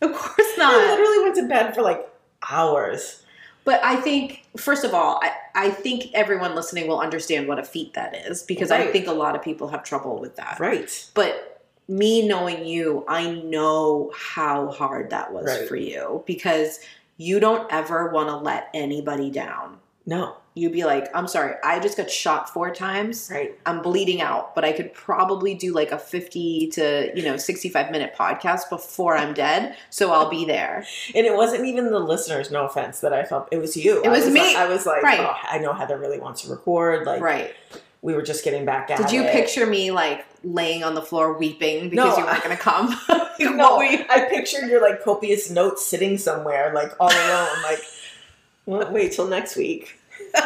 Of course not. I literally went to bed for like hours. But I think, first of all, I, I think everyone listening will understand what a feat that is because I think a lot of people have trouble with that. Right. But me knowing you, I know how hard that was Right. for you because you don't ever want to let anybody down. No. You'd be like, I'm sorry, I just got shot four times. Right. I'm bleeding out, but I could probably do like a 50 to, you know, 65 minute podcast before I'm dead. So I'll be there. And it wasn't even the listeners. No offense, that I felt it was you. It I was me. Like, I was like, Right. oh, I know Heather really wants to record. Like, right. we were just getting back at Did you it. picture me like laying on the floor weeping No, because you I- weren't going to come. (laughs) Like, No, you- I pictured your like copious notes sitting somewhere, like all alone, like wait till next week. (laughs)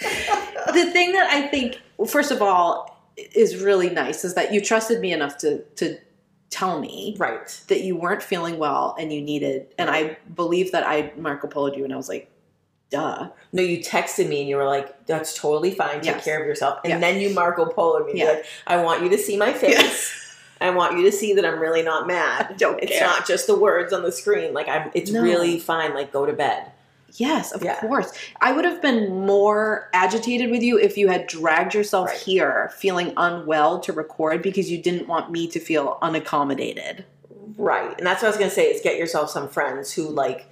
the thing that I think, first of all, is really nice is that you trusted me enough to to tell me Right. that you weren't feeling well and you needed, and I believe that I Marco Poloed you, and I was like, duh. No, you texted me and you were like, "That's totally fine. Take Yes. care of yourself." And Yeah. then you Marco Polo me, Yeah. like, "I want you to see my face. I want you to see that I'm really not mad. (laughs) Don't It's care. not just the words on the screen. Like I'm. It's No. really fine. Like go to bed." Yes, of Yeah. course. I would have been more agitated with you if you had dragged yourself Right. here feeling unwell to record because you didn't want me to feel unaccommodated. Right. And that's what I was gonna say is get yourself some friends who like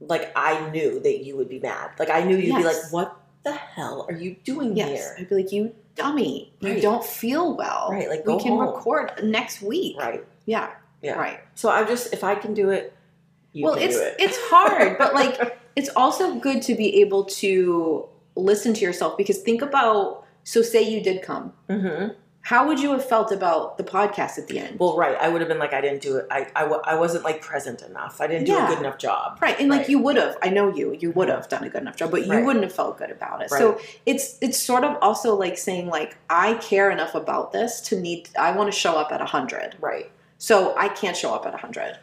like I knew that you would be mad. Like I knew you'd be like, What the hell are you doing Yes. here? I'd be like, you dummy. You don't feel well. Right, like, we can home. record next week. Right. Yeah. Yeah. Right. So I'm just if I can do it, you well, can it's do it. it's hard, but like (laughs) it's also good to be able to listen to yourself because think about so say you did come. hmm How would you have felt about the podcast at the end? Well, right. I would have been like, I didn't do it. I, I, I wasn't like present enough. I didn't do Yeah. a good enough job. Right, and like you would have, I know you, you would have done a good enough job, but you Right. wouldn't have felt good about it. Right. So it's it's sort of also like saying like I care enough about this to need. I want to show up at hundred, Right. so I can't show up at hundred.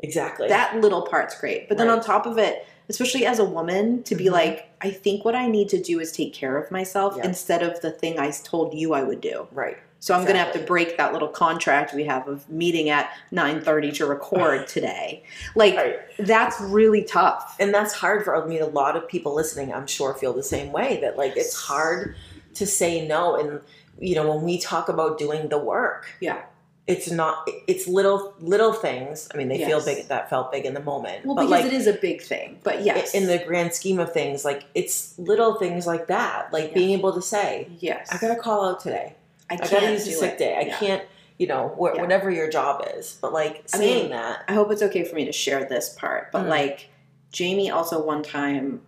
Exactly. That little part's great, but then on top of it, especially as a woman, to be Mhm. like, I think what I need to do is take care of myself Yeah. instead of the thing I told you I would do. right. So I'm going to have to break that little contract we have of meeting at 9:30 to record (laughs) today. Like Right. that's really tough. And that's hard for, I mean, a lot of people listening, I'm sure, feel the same way that like it's hard to say no. And, you know, when we talk about doing the work, Yeah. It's not, it's little, little things. I mean, they feel big, that felt big in the moment. Well, because like, it is a big thing. But yes, in the grand scheme of things, like it's little things like that, like Yeah. being able to say, yes, I gotta call out today. I I can't gotta use a sick it. day. I Yeah. can't, you know, wh- Yeah. whatever your job is. But like I saying mean, that, I hope it's okay for me to share this part, but Mm. like Jamie also one time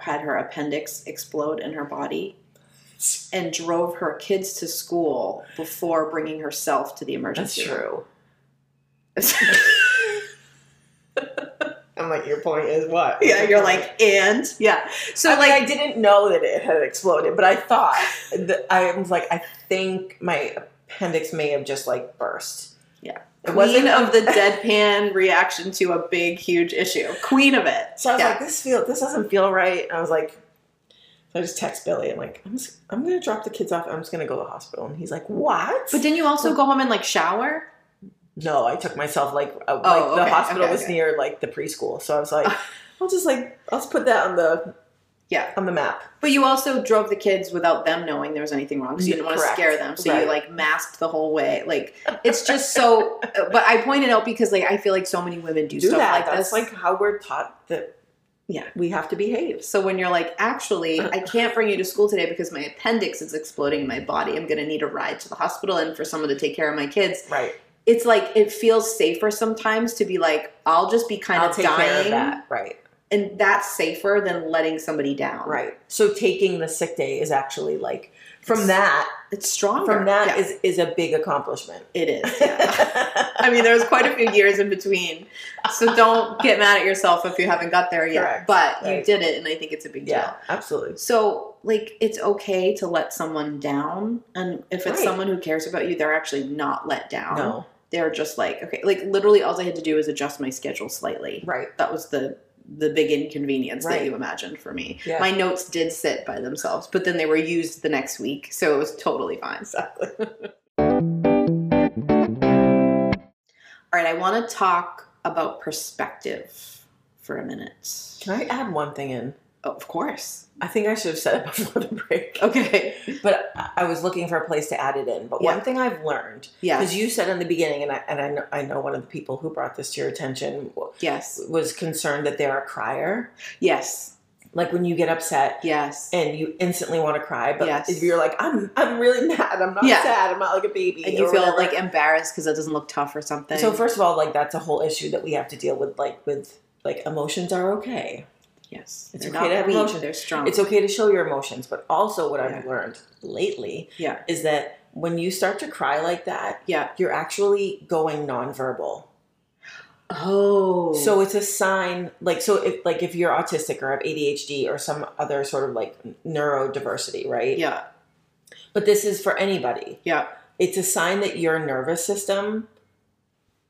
had her appendix explode in her body and drove her kids to school before bringing herself to the that's emergency true. room. I'm like, your point is what? yeah, you're like, and yeah. So So like, like, I didn't know that it had exploded, but I thought that I was like, I think my appendix may have just like burst. Yeah. it queen wasn't of the deadpan reaction to a big, huge issue. Queen of it. So I was Yeah. like, this feel, this doesn't feel right. And I was like, so I just text Billy. I'm like, I'm just, I'm gonna drop the kids off. I'm just gonna go to the hospital. And he's like, what? But didn't you also go home and like shower? No, I took myself like uh, Oh, like the hospital okay, was okay. near like the preschool, so I was like, (laughs) I'll just like I'll just put that on the Yeah. on the map. But you also drove the kids without them knowing there was anything wrong because you didn't want to scare them. So you like masked the whole way. Like it's just so. (laughs) but I pointed out because like I feel like so many women do, Do stuff that. like That's this. like how we're taught that Yeah. we have to behave. so when you're like, actually, I (laughs) can't bring you to school today because my appendix is exploding in my body. I'm gonna need a ride to the hospital and for someone to take care of my kids. Right. It's like it feels safer sometimes to be like, I'll just be kind I'll of dying, care of that. Right. and that's safer than letting somebody down. Right. So taking the sick day is actually like from that It's stronger. from that Yeah. is is a big accomplishment. it is. (laughs) Yeah. I mean, there was quite a few years in between. So don't get mad at yourself if you haven't got there yet. Correct. But you did it, and I think it's a big yeah, deal. absolutely. So, like, it's okay to let someone down. And if it's Right. someone who cares about you, they're actually not let down. No. They're just like, okay, like literally all I had to do was adjust my schedule slightly. Right. That was the the big inconvenience Right. that you imagined for me. Yeah. My notes did sit by themselves, but then they were used the next week, so it was totally fine. Exactly. (laughs) All right, I want to talk about perspective for a minute. Can I add one thing in? Oh, of course. I think I should have said it (laughs) before the break. Okay. But I- was looking for a place to add it in. But Yeah. one thing I've learned, Yeah. because you said in the beginning, and I and I know, I know one of the people who brought this to your attention Yes. was concerned that they're a crier. Yes. Like when you get upset Yes. and you instantly want to cry, but Yes. if you're like, I'm I'm really mad, I'm not Yeah. sad, I'm not like a baby, And you feel whatever. like embarrassed because it doesn't look tough or something. So first of all, like that's a whole issue that we have to deal with. Like with like emotions are okay. Yes, It's They're okay to have weak, emotions. They're strong. It's okay to show your emotions, but also what I've learned lately Yeah. is that when you start to cry like that, Yeah. you're actually going nonverbal. Oh. So it's a sign, like so, if like if you're autistic or have ADHD or some other sort of like neurodiversity, right? yeah. But this is for anybody. Yeah. It's a sign that your nervous system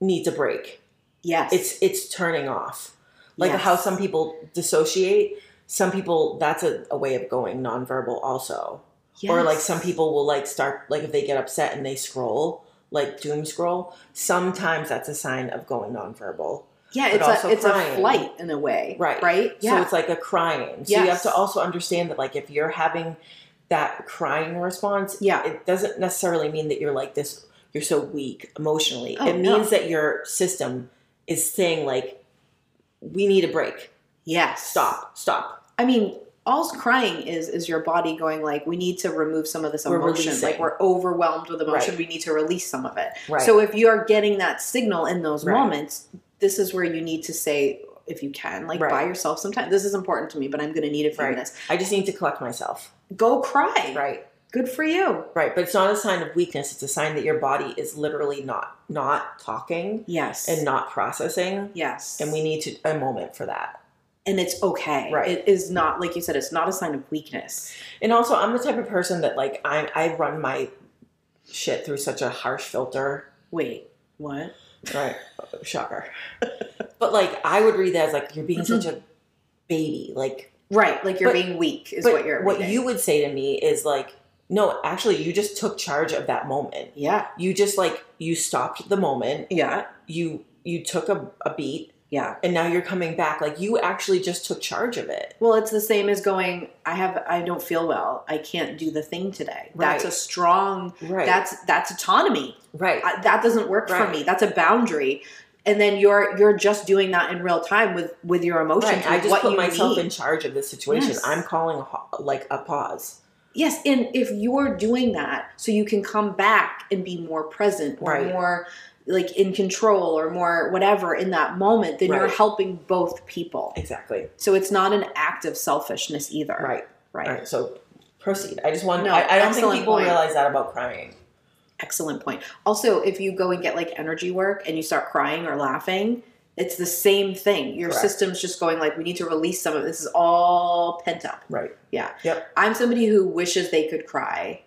needs a break. Yes. It's it's turning off. Like Yes. how some people dissociate. Some people that's a, a way of going nonverbal also. Or like some people will like start like if they get upset and they scroll, like doom scroll, sometimes that's a sign of going nonverbal. Yeah, it's also a it's crying. a flight in a way. Right. Right? yeah. So it's like a crying. So you have to also understand that like if you're having that crying response, Yeah. it doesn't necessarily mean that you're like this you're so weak emotionally. Oh, it no. means that your system is saying like we need a break. yes. Stop. Stop. I mean, all crying is is your body going like, we need to remove some of this We're emotion. Like we're overwhelmed with emotion. Right. We need to release some of it. Right. So if you are getting that signal in those Right. moments, this is where you need to say, if you can, like buy yourself some time. This is important to me, but I'm going to need few Right. minutes. I just need to collect myself. Go cry. Right. Good for you. Right. But it's not a sign of weakness. It's a sign that your body is literally not not talking Yes. and not processing. yes. And we need to a moment for that. and it's okay. Right. It is not like you said. It's not a sign of weakness. And also, I'm the type of person that like I I run my shit through such a harsh filter. Wait, what? Right, (laughs) shocker. but like, I would read that as like you're being mm-hmm. such a baby. Like, Right, like you're But- being weak is what you're. what reading. you would say to me is like, no, actually, you just took charge of that moment. Yeah, You just like you stopped the moment. yeah, You you took a, a beat, yeah. and now you're coming back. Like you actually just took charge of it. Well, it's the same as going. I have. I don't feel well. I can't do the thing today. That's a strong. Right. That's that's autonomy. right. I, that doesn't work for me. That's a boundary. And then you're you're just doing that in real time with with your emotions. Right. I just put myself need. in charge of this situation. Yes. I'm calling like a pause. Yes, and if you're doing that, so you can come back and be more present or Right. more like in control or more whatever in that moment, then you're helping both people. Exactly. So it's not an act of selfishness either. Right. Right. Right. So proceed. I just want. No, I, I don't think people point. realize that about crying. Excellent point. Also, if you go and get like energy work and you start crying or laughing, it's the same thing. Your Correct. system's just going like, we need to release some of this. Is all pent up. Right. Yeah. Yep. I'm somebody who wishes they could cry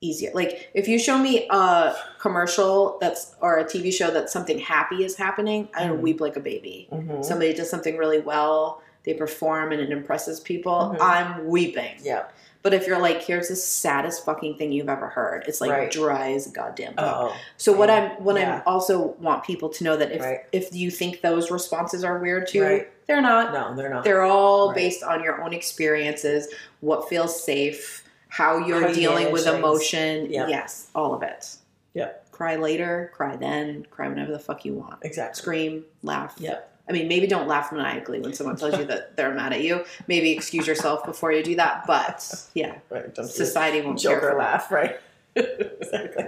easier. Like if you show me a commercial that's or a TV show that something happy is happening, I Mhm. weep like a baby. Mm-hmm. Somebody does something really well, they perform and it impresses people, Mhm. I'm weeping. yeah. But if you're like, here's the saddest fucking thing you've ever heard, it's like Right. dry as a goddamn oh, bone. Oh. So what Yeah. I'm what Yeah. I also want people to know that if Right. if you think those responses are weird too, Right. they're not. No, they're not. They're all based on your own experiences, what feels safe, how you're How dealing with things. emotion. Yes, all of it. Yeah. Cry later, cry then, cry whenever the fuck you want. exactly. Scream, laugh. Yeah. I mean, maybe don't laugh maniacally when someone tells you that they're mad at you. Maybe excuse yourself before you do that. But yeah, (laughs) Right. Don't society won't care Joker for that. laugh. Right. (laughs) exactly.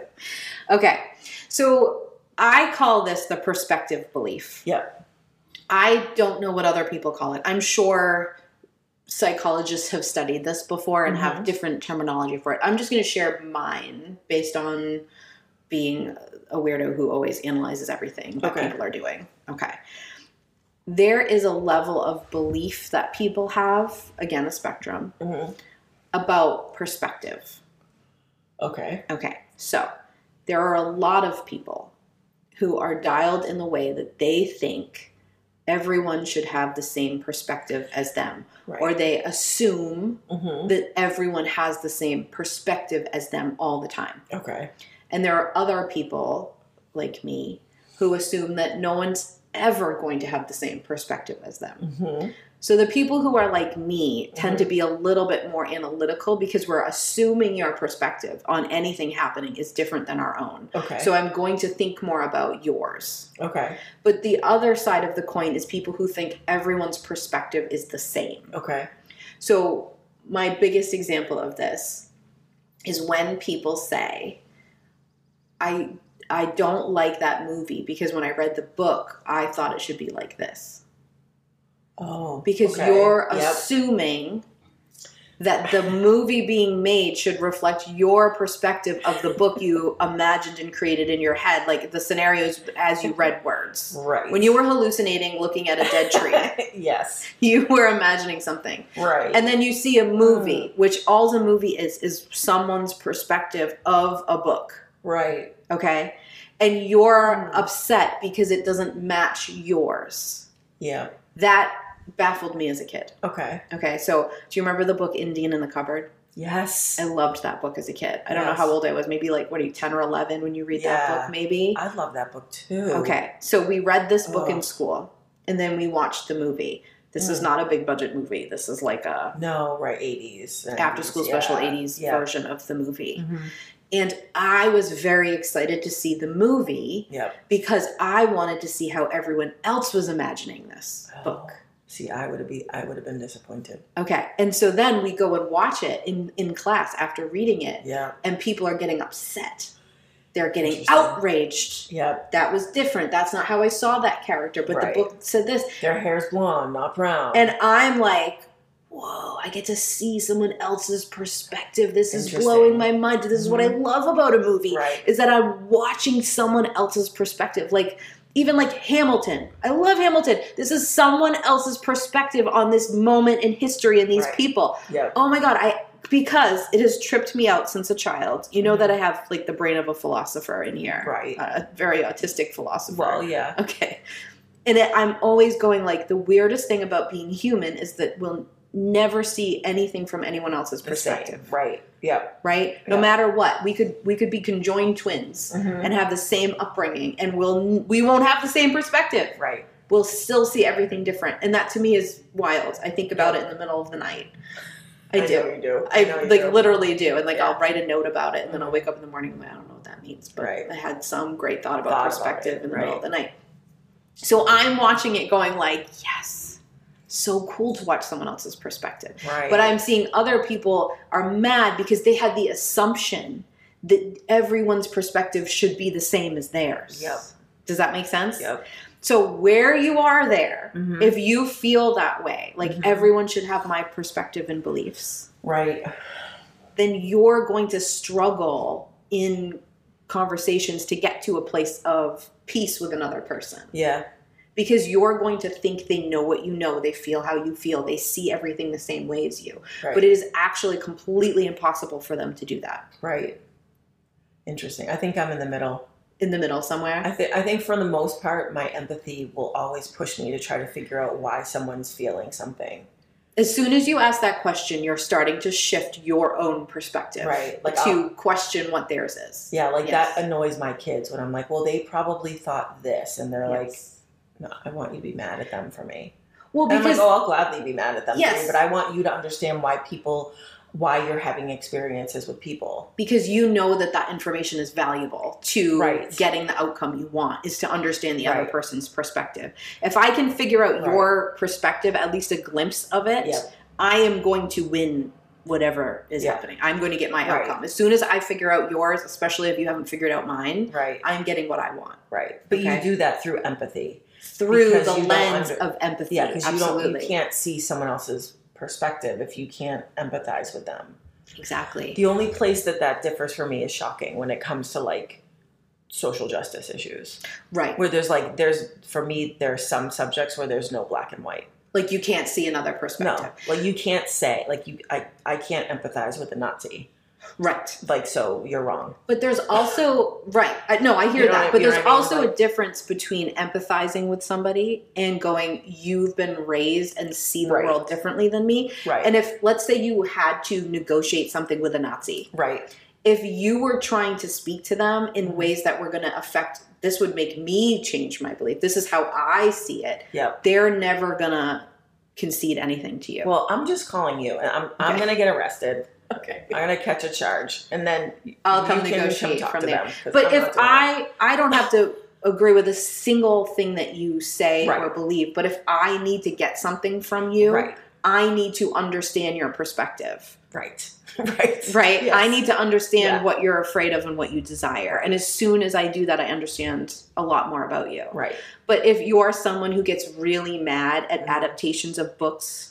Okay, so I call this the perspective belief. Yeah. I don't know what other people call it. I'm sure psychologists have studied this before and have Mhm. different terminology for it. I'm just going to share mine based on being a weirdo who always analyzes everything that Okay. people are doing. Okay. There is a level of belief that people have, again, a spectrum, hmm about perspective. Okay. Okay, so there are a lot of people who are dialed in the way that they think everyone should have the same perspective as them, Right. or they assume hmm that everyone has the same perspective as them all the time. Okay. And there are other people like me who assume that no one's ever going to have the same perspective as them. hmm So the people who are like me tend to be a little bit more analytical because we're assuming your perspective on anything happening is different than our own. Okay. So I'm going to think more about yours. okay. But the other side of the coin is people who think everyone's perspective is the same. Okay. So my biggest example of this is when people say, I I don't like that movie because when I read the book, I thought it should be like this. Oh. Because okay. you're Yep. assuming that the movie being made should reflect your perspective of the book you (laughs) imagined and created in your head, like the scenarios as you read words. Right. When you were hallucinating looking at a dead tree, (laughs) yes. you were imagining something. Right. And then you see a movie, hmm. which all a movie is, is someone's perspective of a book. right. Okay. And you're Hmm. upset because it doesn't match yours. Yeah. That baffled me as a kid. Okay. Okay. So do you remember the book Indian in the Cupboard? Yes. I loved that book as a kid. I don't know how old I was. Maybe like, what are you, 10 or 11 when you read that book, maybe? I love that book too. Okay. So we read this book in school and then we watched the movie. This is Mm. not a big budget movie. This is like a No, right. 80s. after school special 80s Yeah. version of the movie. Mhm. And I was very excited to see the movie Yep. because I wanted to see how everyone else was imagining this oh. book. Oh. See, I would have be I would have been disappointed. Okay. And so then we go and watch it in, in class after reading it, Yeah. and people are getting upset. They're getting outraged. Yep. That was different. That's not how I saw that character, but Right. the book said this. Their hair's blonde, not brown. And I'm like, whoa, I get to see someone else's perspective. This is blowing my mind. This is what I love about a movie. Right. Is that I'm watching someone else's perspective. Like even like Hamilton. I love Hamilton. This is someone else's perspective on this moment in history and these Right. people. Yep. Oh my god, I because it has tripped me out since a child. You know Mhm. that I have like the brain of a philosopher in here. Right. A very autistic philosopher. Well, yeah. Okay. And it, I'm always going like the weirdest thing about being human is that we'll never see anything from anyone else's same. perspective, Right. Yep. right? No Yeah. matter what, we could we could be conjoined twins Mhm. and have the same upbringing, and we'll we won't have the same perspective. Right. We'll still see everything different, and that to me is wild. I think about it in the middle of the night. I, know do. do. I you like do. literally do, and like Yeah. I'll write a note about it, and then I'll wake up in the morning and I don't know what that means, but Right. I had some great thought about Thought about perspective it, in the middle of the night. So I'm watching it, going like, yes, so cool to watch someone else's perspective. Right. But I'm seeing other people are mad because they had the assumption that everyone's perspective should be the same as theirs. Yep. Does that make sense? Yep. So where you are there, Mhm. if you feel that way, like Mhm. everyone should have my perspective and beliefs, Right. then you're going to struggle in conversations to get to a place of peace with another person Yeah. Because you're going to think they know what you know, they feel how you feel, they see everything the same way as you. Right. But it is actually completely impossible for them to do that right. Interesting. I think I'm in the middle. in the middle somewhere. I think I think for the most part, my empathy will always push me to try to figure out why someone's feeling something. as soon as you ask that question, you're starting to shift your own perspective Right, like to question what theirs is. Yeah, like Yes. that annoys my kids when I'm like, well, they probably thought this, and they're like, Yes. No, I want you to be mad at them for me. well, And I'm because like, oh, I'll gladly be mad at them for Yes. me, but I want you to understand why people, why you're having experiences with people. because you know that that information is valuable to Right. getting the outcome you want is to understand the other person's perspective if i can figure out Right. your perspective at least a glimpse of it Yep. i am going to win whatever is happening i'm going to get my Right. outcome as soon as i figure out yours especially if you haven't figured out mine Right, i'm getting what i want right. But Okay. you do that through empathy. Through Because the lens under- of empathy. Yeah, because you don't, you can't see someone else's perspective if you can't empathize with them. exactly. The only place that that differs for me is shocking when it comes to like social justice issues, right. Where there's like there's for me there's some subjects where there's no black and white. like you can't see another perspective. No, like you can't say like you I I can't empathize with a Nazi. Right Like so you're wrong. But there's also right. I, no, I hear You know that. what- but there's I mean? also Like- a difference between empathizing with somebody and going, "You've been raised and see the Right. world differently than me." Right. And if let's say you had to negotiate something with a Nazi, right. if you were trying to speak to them in mm-hmm. ways that were going to affect, this would make me change my belief. This is how I see it. Yeah. They're never gonna concede anything to you. Well, I'm just calling you, and I'm I'm gonna get arrested. Okay. I'm gonna catch a charge, and then I'll come negotiate talk from to there. But if I I don't have to agree with a single thing that you say or believe, but if I need to get something from you, right, I need to understand your perspective. right, (laughs) right, Right? Yes. I need to understand Yeah. what you're afraid of and what you desire. And as soon as I do that, I understand a lot more about you. right. But if you're someone who gets really mad at Mhm. adaptations of books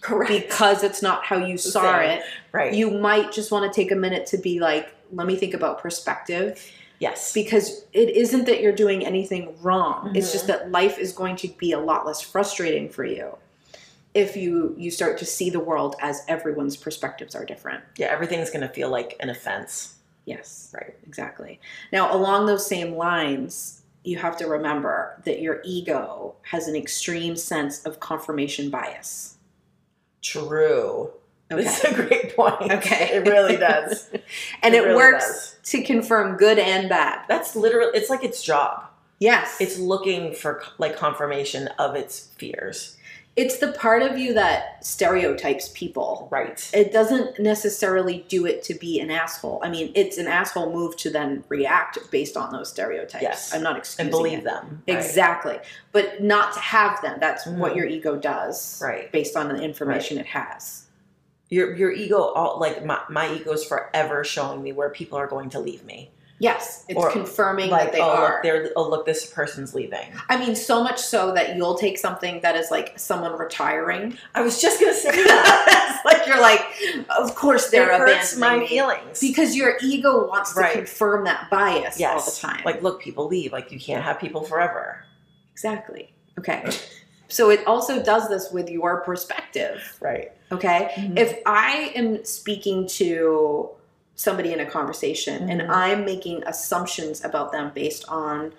Correct. because it's not how you saw it. right. You might just want to take a minute to be like, let me think about perspective yes. because it isn't that you're doing anything wrong. It's Mhm. just that life is going to be a lot less frustrating for you if you you start to see the world as everyone's perspectives are different. yeah, everything's gonna feel like an offense. Yes. Right. Exactly. Now, along those same lines, you have to remember that your ego has an extreme sense of confirmation bias. True. Okay. That's a great point. Okay. It really (laughs) does. and it, really works does. to confirm good and bad. That's literally it's like its job. Yes. It's looking for like confirmation of its fears. It's the part of you that stereotypes people. Right. It doesn't necessarily do it to be an asshole. I mean, it's an asshole move to then react based on those stereotypes. Yes. I'm not excusing And believe it. them. Right. Exactly. But not to have them. That's what Mhm. your ego does. Right. Based on the information it has. Your your ego all like my, my ego is forever showing me where people are going to leave me. Yes. It's Or, confirming Like that they oh are. look they're oh look this person's leaving. I mean, so much so that you'll take something that is like someone retiring. I was just gonna say (laughs) that. like you're like, of course they're it hurts my me. feelings. Because your ego wants to confirm that bias yes. all the time. Like look, people leave. Like you can't have people forever. exactly. Okay. (laughs) So it also does this with your perspective. Right. Okay. Mhm. If I am speaking to somebody in a conversation and Mhm. I'm making assumptions about them based on,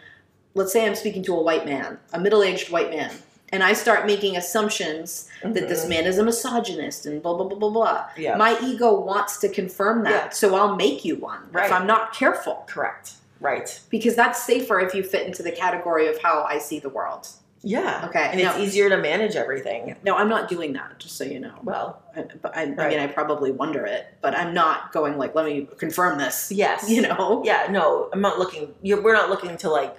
let's say I'm speaking to a white man, a middle aged white man, and I start making assumptions that this Mhm. man is a misogynist and blah, blah, blah, blah, blah. Yeah. My ego wants to confirm that. Yeah. So I'll make you one Right. if I'm not careful. Correct. Right. Because that's safer if you fit into the category of how I see the world. Yeah. Okay. And it's easier to manage everything. no, I'm not doing that, just so you know. Well, I, but I, I mean, I probably wonder it, but I'm not going like, let me confirm this. yes. You know? Yeah, no, I'm not looking. You're, we're not looking to like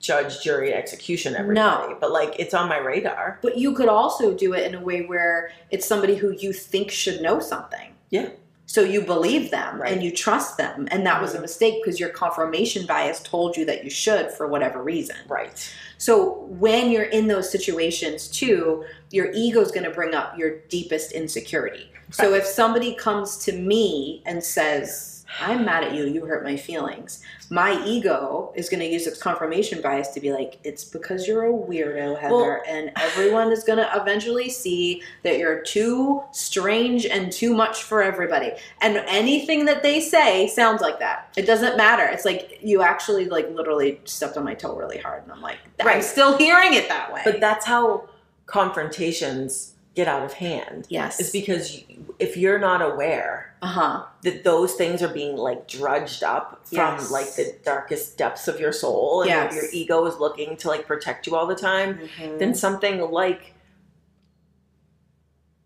judge, jury, execution everybody, but like it's on my radar. But you could also do it in a way where it's somebody who you think should know something. Yeah. So you believe them Right. and you trust them, and that was a Mhm. mistake because your confirmation bias told you that you should for whatever reason. Right. So when you're in those situations too, your ego is going to bring up your deepest insecurity. So if somebody comes to me and says, I'm mad at you, you hurt my feelings, my ego is going to use its confirmation bias to be like, it's because you're a weirdo, Heather, Well- and everyone is going to eventually see that you're too strange and too much for everybody. And anything that they say sounds like that. It doesn't matter. It's like you actually like literally stepped on my toe really hard and I'm like, I'm Right. still hearing it that way. But that's how confrontations get out of hand. yes. It's because you, if you're not aware uh-huh. that those things are being like drudged up from Yes. like the darkest depths of your soul and Yes. your ego is looking to like protect you all the time, then something like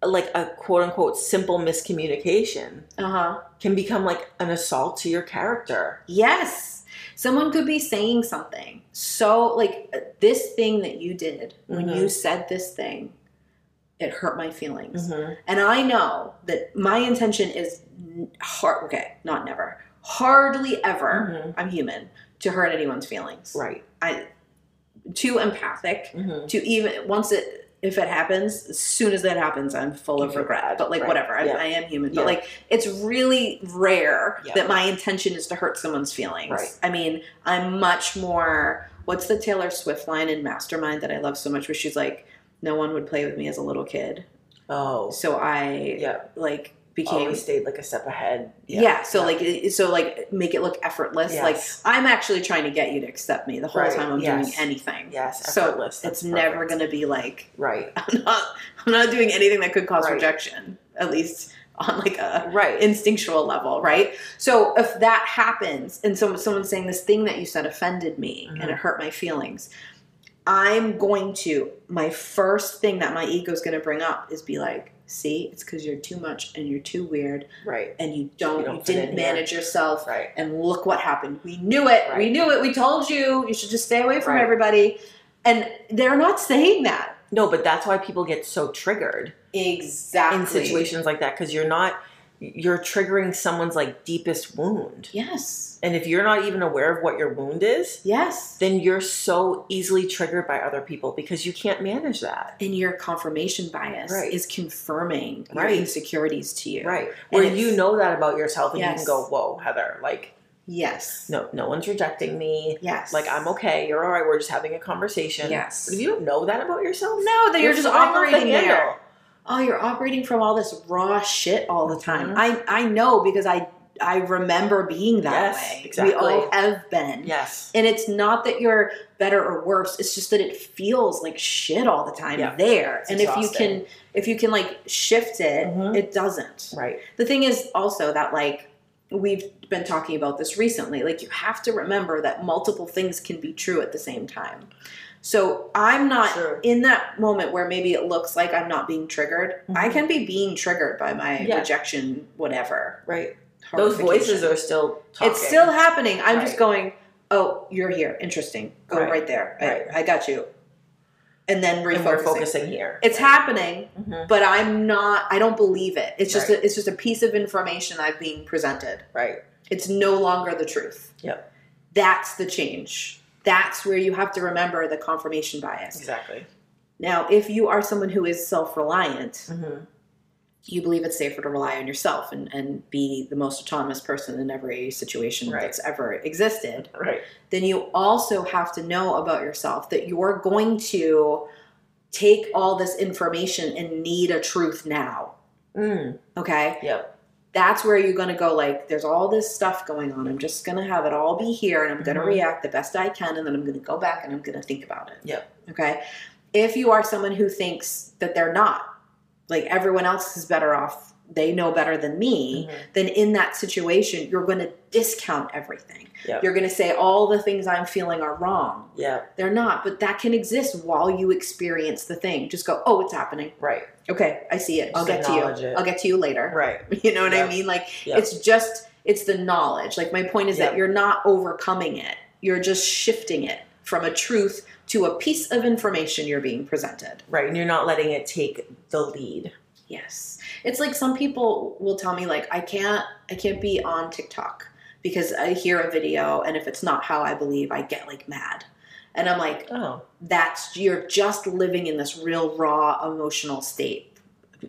like a quote unquote simple miscommunication uh-huh. can become like an assault to your character. Yes. Someone could be saying something. So, like, this thing that you did when Mhm. you said this thing, it hurt my feelings. Mm-hmm. And I know that my intention is hard, okay, not never, hardly ever, Mhm. I'm human, to hurt anyone's feelings. Right. I, too empathic Mm-hmm. to even, once it, if it happens, as soon as that happens, I'm full of regret. But like, right, whatever, I, yeah. I am human. Yeah. But like, it's really rare Yeah. that my intention is to hurt someone's feelings. Right. I mean, I'm much more. What's the Taylor Swift line in Mastermind that I love so much, where she's like, "No one would play with me as a little kid, Oh. so I Yeah. like became." Always stayed like a step ahead. yeah. So like, so like, make it look effortless. Like I'm actually trying to get you to accept me the whole Right, time I'm yes. doing anything. Yes, So effortless. it's That's never going to be like Right. (laughs) I'm not. I'm not doing anything that could cause Right. rejection. At least on like a Right. instinctual level, right? So if that happens, and so someone's saying this thing that you said offended me and Mhm. it hurt my feelings, I'm going to my first thing that my ego is going to bring up is be like, see, it's because you're too much and you're too weird right. and you don't, you, don't fit didn't in here." manage yourself. Right. And look what happened. We knew it. We knew it. We told you. You should just stay away from Right. everybody. And they're not saying that. No, but that's why people get so triggered Exactly. in situations like that because you're not you're triggering someone's like deepest wound. Yes. And if you're not even aware of what your wound is, Yes. then you're so easily triggered by other people because you can't manage that. And your confirmation bias Right. is confirming your insecurities to you. Right. Where you know that about yourself and you can go, Whoa, Heather, like Yes. no no one's rejecting me. Yes. Like I'm okay, you're all right, we're just having a conversation. Yes. But if you don't know that about yourself, No, that you're, just off the operating there. Oh, you're operating from all this raw shit all the time. Mhm. I I know because I I remember being that Yes, way. exactly. We all have been. Yes. And it's not that you're better or worse. It's just that it feels like shit all the time Yeah. there. It's and if you can if you can like shift it, Mhm. it doesn't. Right. The thing is also that like we've been talking about this recently. Like you have to remember that multiple things can be true at the same time. So I'm not True. in that moment where maybe it looks like I'm not being triggered. I Mhm. can be being triggered by my Yeah. rejection, whatever. Right. Those voices are still talking. It's still happening. I'm just going, oh, you're here. Interesting. Go Right. right, there. I- Right. I, got you. And then and we're refocusing. focusing here. It's happening, Mhm. but I'm not. I don't believe it. It's just Right. a, it's just a piece of information I'm being presented. Right. It's no longer the truth. Yep. That's the change. That's where you have to remember the confirmation bias. Exactly. Now, if you are someone who is self-reliant, hmm you believe it's safer to rely on yourself and, and be the most autonomous person in every situation Right. that's ever existed. Right. then you also have to know about yourself that you're going to take all this information and need a truth now. Mm. Okay? Yep. That's where you're going to go like there's all this stuff going on. I'm just going to have it all be here and I'm going to Mhm. react the best I can and then I'm going to go back and I'm going to think about it. Yep. Okay? If you are someone who thinks that they're not like everyone else is better off, they know better than me, Mhm. then in that situation you're going to discount everything. Yep. You're going to say all the things I'm feeling are wrong. yeah They're not, but that can exist while you experience the thing. Just go, oh, it's happening. Right. Okay, I see it. I'll Just get to you. it. I'll get to you later. Right. (laughs) You know what I mean? Like Yep. it's just it's the knowledge. Like my point is Yep. that you're not overcoming it. You're just shifting it from a truth to a piece of information you're being presented. Right. And you're not letting it take the lead. Yes. It's like some people will tell me like I can't I can't be on TikTok because I hear a video and if it's not how I believe, I get like mad. And I'm like, Oh. that's you're just living in this real raw emotional state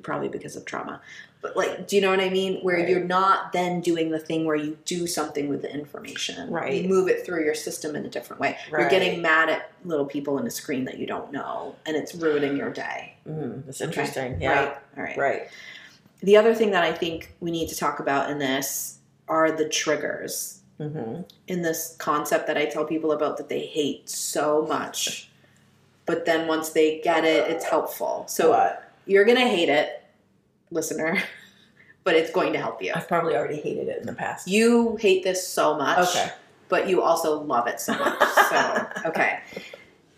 probably because of trauma but like do you know what i mean where Right. you're not then doing the thing where you do something with the information Right. you move it through your system in a different way you're getting mad at little people in a screen that you don't know and it's ruining your day Mm, that's Okay. interesting. Yeah. right all right Right. the other thing that i think we need to talk about in this are the triggers Mm-hmm. in this concept that I tell people about that they hate so much. But then once they get it, it's helpful. So what? you're going to hate it, listener, (laughs) but it's going to help you. I've probably already hated it in the past. You hate this so much, Okay. but you also love it so much. So, (laughs) okay.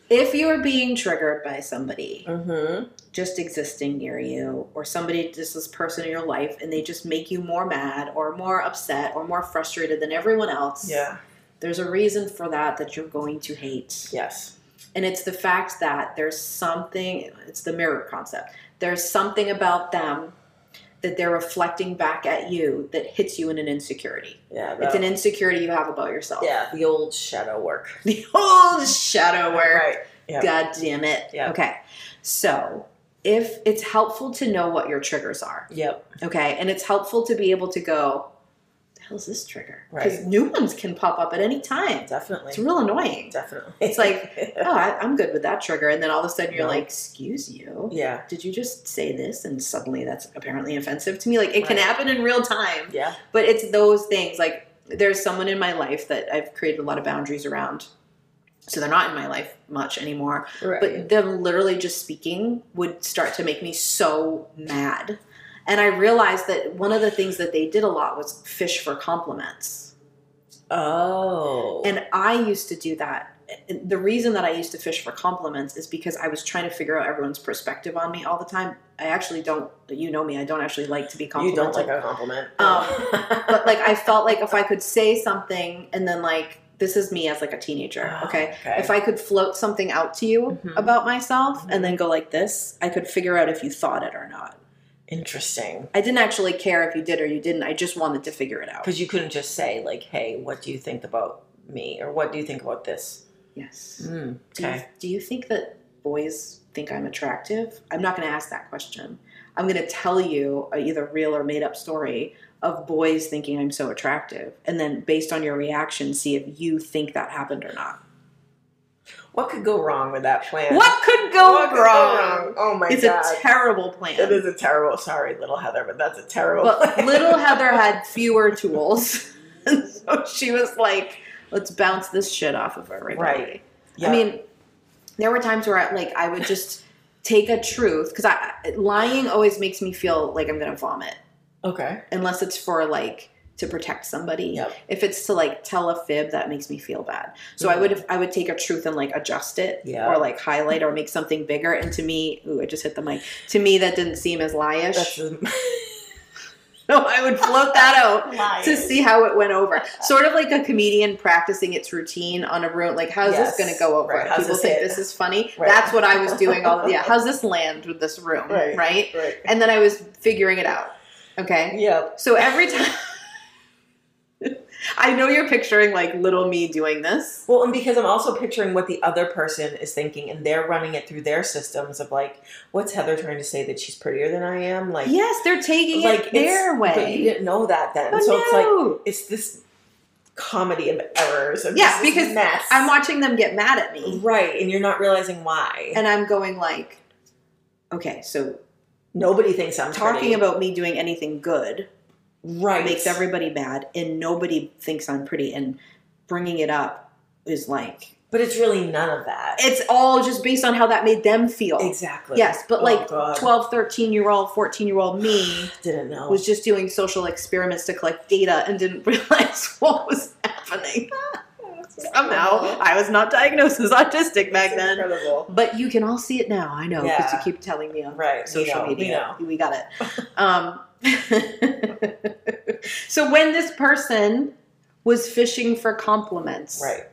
If you're being triggered by somebody Mm-hmm. just existing near you, or somebody, just this person in your life, and they just make you more mad or more upset or more frustrated than everyone else, Yeah. there's a reason for that that you're going to hate. Yes. And it's the fact that there's something, it's the mirror concept. There's something about them that they're reflecting back at you that hits you in an insecurity. Yeah. It's an insecurity you have about yourself. yeah. The old shadow work. (laughs) The old shadow work. Right. Yeah. God damn it. Yeah. Okay. So if it's helpful to know what your triggers are, Yep. okay, and it's helpful to be able to go, hell's this trigger? Because Right. new ones can pop up at any time. Definitely. It's real annoying. Definitely. It's like, (laughs) oh, I, I'm good with that trigger. And then all of a sudden you're No. like, excuse you. yeah. Did you just say this? And suddenly that's apparently offensive to me. Like it can happen in real time. Yeah. But it's those things. Like there's someone in my life that I've created a lot of boundaries around. So they're not in my life much anymore. Right. But them literally just speaking would start to make me so mad. And I realized that one of the things that they did a lot was fish for compliments. oh. And I used to do that. The reason that I used to fish for compliments is because I was trying to figure out everyone's perspective on me all the time. I actually don't, you know me, I don't actually like to be you complimented. don't like a compliment. Um, but like I felt like if I could say something and then like this is me as like a teenager, Oh, okay? okay. If I could float something out to you Mhm. about myself Mhm. and then go like this, I could figure out if you thought it or not. Interesting. I didn't actually care if you did or you didn't. I just wanted to figure it out. Because you couldn't just say like, "Hey, what do you think about me?" or "What do you think about this?" Yes. Mm, Do you, okay. do you think that boys think I'm attractive? I'm not going to ask that question. I'm going to tell you a either real or made up story of boys thinking I'm so attractive. And then based on your reaction, see if you think that happened or not. What could go wrong with that plan? What could go, What could go wrong? wrong? Oh my it's god. It's a terrible plan. it is a terrible. Sorry, little Heather, but that's a terrible. But plan. little Heather (laughs) had fewer tools. (laughs) so she was like, let's bounce this shit off of everybody. Right. Yeah. I mean, there were times where I, like I would just take a truth because I lying always makes me feel like I'm gonna vomit okay. unless it's for like to protect somebody. Yep. If it's to like tell a fib, that makes me feel bad. So I would mm-hmm. I would take a truth and like adjust it Yeah. or like highlight or make something bigger. And to me, ooh, I just hit the mic. To me, that didn't seem as lieish. No, (laughs) (laughs) I would float that out (laughs) to see how it went over. Sort of like a comedian practicing its routine on a room. Like, how's Yes. this going to go over? Right. People this think hit? this is funny. Right. That's what I was doing. All yeah. How's this land with this room? Right. right? Right. And then I was figuring it out. Okay. Yep. So every time. I know you're picturing like little me doing this. Well, and because I'm also picturing what the other person is thinking, and they're running it through their systems of like, what's Heather trying to say that she's prettier than I am? Like, Yes, they're taking like it their way. But you didn't know that then, Oh, so it's like it's this comedy of errors. Of Yeah, because mess. I'm watching them get mad at me. right, and you're not realizing why. And I'm going like, okay, so nobody thinks I'm talking pretty. about me doing anything good right makes everybody bad and nobody thinks i'm pretty and bringing it up is like But it's really none of that. it's all just based on how that made them feel exactly. yes but Oh, like God. 12 13 year old 14 year old me (sighs) didn't know. was just doing social experiments to collect data and didn't (laughs) realize what was happening (laughs) somehow i was not diagnosed as autistic back It's then Incredible. but you can all see it now i know because Yeah. you keep telling me on Right. social we media. know. We, got it. Um, (laughs) so when this person was fishing for compliments, Right.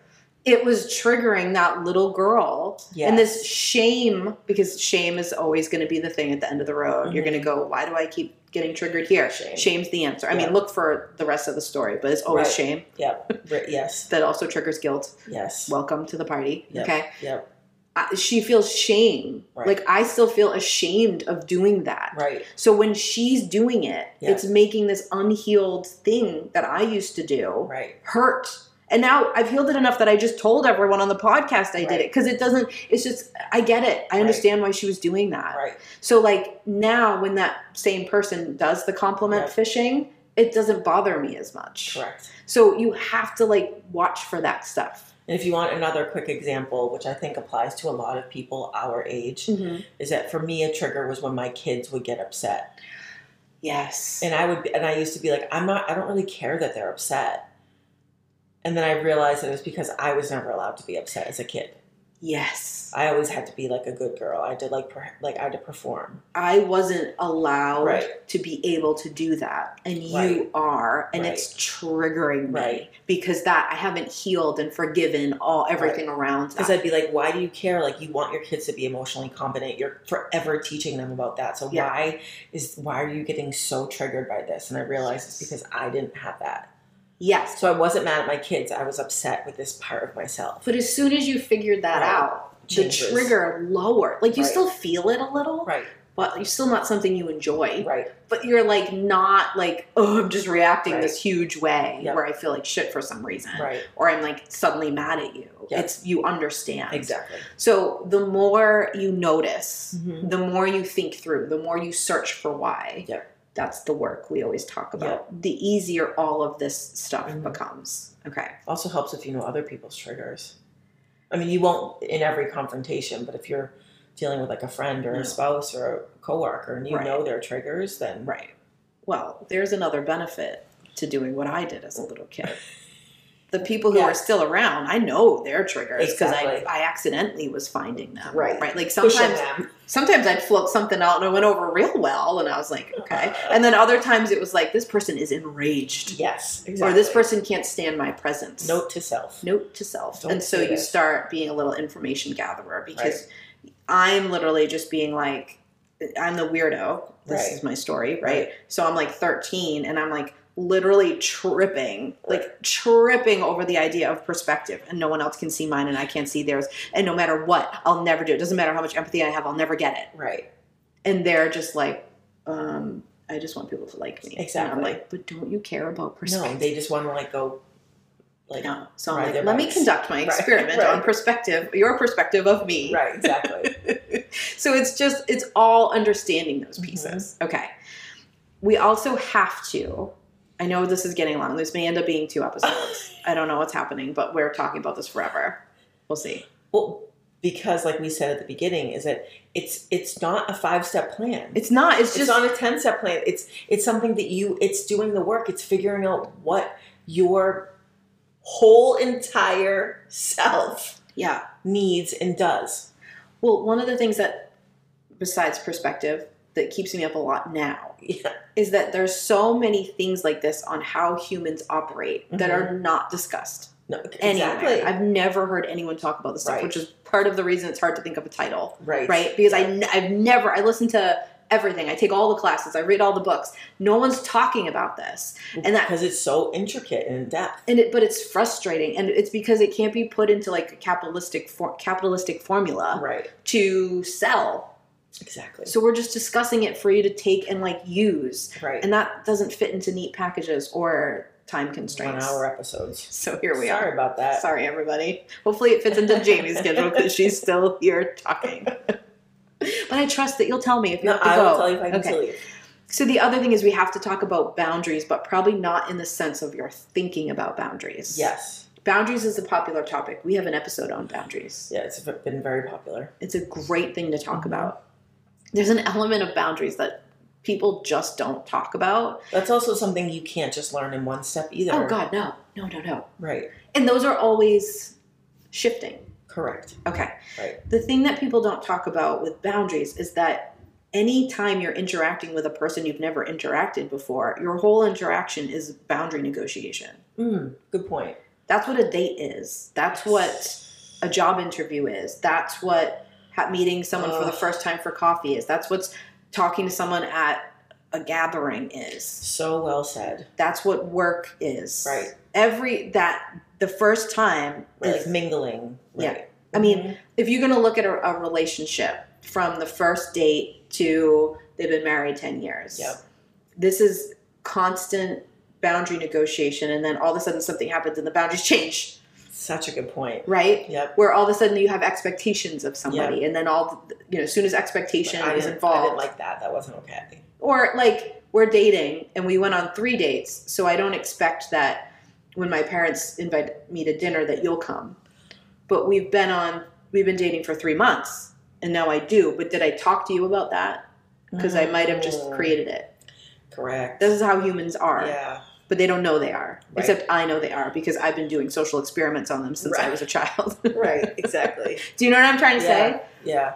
it was triggering that little girl. Yes. And this shame, because shame is always going to be the thing at the end of the road. You're Mhm. going to go, why do I keep getting triggered here? Shame. Shame's the answer. I Yeah. mean, look for the rest of the story, but it's always Right. shame Yep. Right. Yes. (laughs) that also triggers guilt. Yes. Welcome to the party. Yep. Okay. Yep. I, she feels shame. Right. Like I still feel ashamed of doing that. Right. So when she's doing it, Yeah. it's making this unhealed thing that I used to do Right. hurt. And now I've healed it enough that I just told everyone on the podcast I did it because it doesn't, it's just, I get it. I Right. understand why she was doing that. Right. So, like, now when that same person does the compliment Yep. fishing, it doesn't bother me as much. Correct. So, you have to, like, watch for that stuff. And if you want another quick example, which I think applies to a lot of people our age, mm-hmm. is that for me a trigger was when my kids would get upset. Yes. And I would and I used to be like, I'm not I don't really care that they're upset. And then I realized that it was because I was never allowed to be upset as a kid. yes. I always had to be like a good girl. I had to like per, like I had to perform. I wasn't allowed Right. to be able to do that, and you Right. are, and Right. it's triggering me because that I haven't healed and forgiven all everything around Because. I'd be like, why do you care? Like you want your kids to be emotionally competent. You're forever teaching them about that. So Yeah. why is why are you getting so triggered by this? And I realized it's because I didn't have that. Yes, So I wasn't mad at my kids. I was upset with this part of myself. but as soon as you figured that Right. out, Changes. the trigger lowered. Like you Right. still feel it a little, Right. but you're still not something you enjoy. Right. But you're like not like oh, I'm just reacting Right. this huge way Yep. where I feel like shit for some reason, Right. or I'm like suddenly mad at you. Yeah. It's you understand Exactly. So the more you notice, Mhm. the more you think through, the more you search for why. Yeah. That's the work we always talk about. The easier all of this stuff Mhm. becomes. Okay. Also helps if you know other people's triggers. I mean, you won't in every confrontation, but if you're dealing with like a friend or No. a spouse or a coworker and you Right. know their triggers, then Right. Well, there's another benefit to doing what I did as a little kid. (laughs) The people who Yeah. are still around, I know their triggers because Exactly. I, I accidentally was finding them. Right. Right. Like sometimes sometimes I'd float something out and it went over real well and I was like, okay. (laughs) And then other times it was like this person is enraged. Yes, exactly. Or this person can't stand my presence. note to self. Note to self. Don't and so you this. start being a little information gatherer because I'm literally just being like, I'm the weirdo. This Right. is my story, right? Right. So I'm like 13 and I'm like literally tripping, like tripping over the idea of perspective and no one else can see mine and I can't see theirs. And no matter what, I'll never do it. Doesn't matter how much empathy I have, I'll never get it. Right. And they're just like, um, I just want people to like me. And Exactly. I'm like, but don't you care about perspective? No, they just want to like go, like, No. So I'm like, let me conduct my experiment (laughs) right. on perspective, your perspective of me. right, exactly. (laughs) so it's just, it's all understanding those Mhm. pieces. Okay. We also have to, I know this is getting long. This may end up being two episodes. (laughs) I don't know what's happening, but we're talking about this forever. We'll see. well, because like we said at the beginning, is that it's it's not a five step plan. It's not, it's it's just, not a 10 step plan it's it's something that you it's doing the work it's figuring out what your whole entire self yeah. needs and does Well, one of the things that, besides perspective, that keeps me up a lot now yeah is that there's so many things like this on how humans operate that Mhm. are not discussed. no exactly I've never heard anyone talk about this stuff, Right. which is part of the reason it's hard to think of a title, right right? Because I, have never, I listen to everything. I take all the classes. I read all the books. No one's talking about this, and that, because it's so intricate and in depth and it, but it's frustrating, and it's because it can't be put into like a capitalistic for, capitalistic formula right to sell. Exactly So we're just discussing it for you to take and like use, right and that doesn't fit into neat packages or time constraints. one hour episodes So here we sorry are. about that Sorry, everybody. Hopefully, it fits into Jamie's schedule because (laughs) she's still here talking. But I trust that you'll tell me if you no have to i go. will tell you if i can Okay. tell you So the other thing is we have to talk about boundaries, but probably not in the sense of your thinking about boundaries. yes Boundaries is a popular topic. We have an episode on boundaries. yeah it's been very popular It's a great thing to talk Mhm. about. There's an element of boundaries that people just don't talk about. that's also something you can't just learn in one step either Oh God, no. No, no, no. right And those are always shifting. correct Okay. Right. The thing that people don't talk about with boundaries is that anytime you're interacting with a person you've never interacted before, your whole interaction is boundary negotiation. mm, good point That's what a date is. That's what a job interview is. That's what ha- meeting someone for the first time for coffee is. That's what's talking to someone at a gathering is. so well said That's what work is. Right. Every that the first time like is mingling Yeah. right. I mean, Mhm. if you're going to look at a, a relationship from the first date to they've been married 10 years Yep. this is constant boundary negotiation and then all of a sudden something happens and the boundaries (laughs) change such a good point. Right? Yep. Where all of a sudden you have expectations of somebody and then all the- you know as soon as expectation is didn't, I involved didn't like that. That wasn't okay. Or like we're dating and we went on three dates so i don't expect that when my parents invite me to dinner that you'll come. But we've been on we've been dating for three months and now i do. But did i talk to you about that? Because i might have just Mm, created it. Correct. This is how humans are. Yeah but they don't know they are Right. except i know they are because i've been doing social experiments on them since i was a child (laughs) right exactly (laughs) do you know what i'm trying to Yeah. say yeah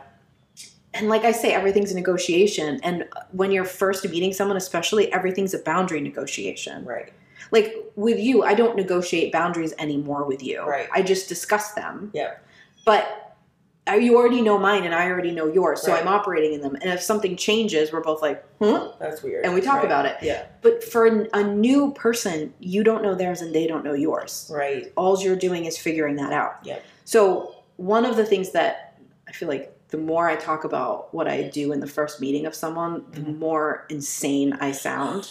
and like I say, everything's a negotiation. And when you're first meeting someone, especially, everything's a boundary negotiation. right Like with you, I don't negotiate boundaries anymore with you. Right. I just discuss them. Yep. But uh, you already know mine and I already know yours. So Right. I'm operating in them. And if something changes, we're both like, huh? that's weird And we talk Right. about it. yeah But for an- a new person, you don't know theirs and they don't know yours. right All you're doing is figuring that out. Yeah. So one of the things that I feel like the more I talk about what I do in the first meeting of someone, the Mhm. more insane I sound.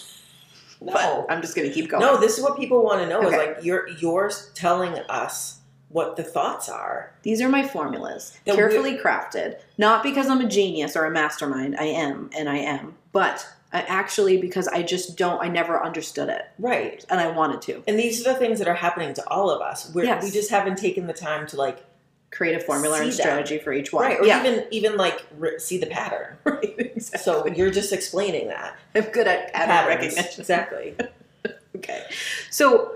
no But I'm just gonna keep going. no this is what people want to know Okay. is like you're you're telling us what the thoughts are These are my formulas, carefully crafted. Not because I'm a genius or a mastermind. I am, and I am. But I actually because I just don't. I never understood it, right and I wanted to and these are the things that are happening to all of us We're, Yes. we just haven't taken the time to like create a formula and See that. strategy for each one. right or yeah, even even like re- see the pattern (laughs) right. Exactly. so you're just explaining that I'm good at pattern Patterns. recognition. exactly (laughs) Okay. So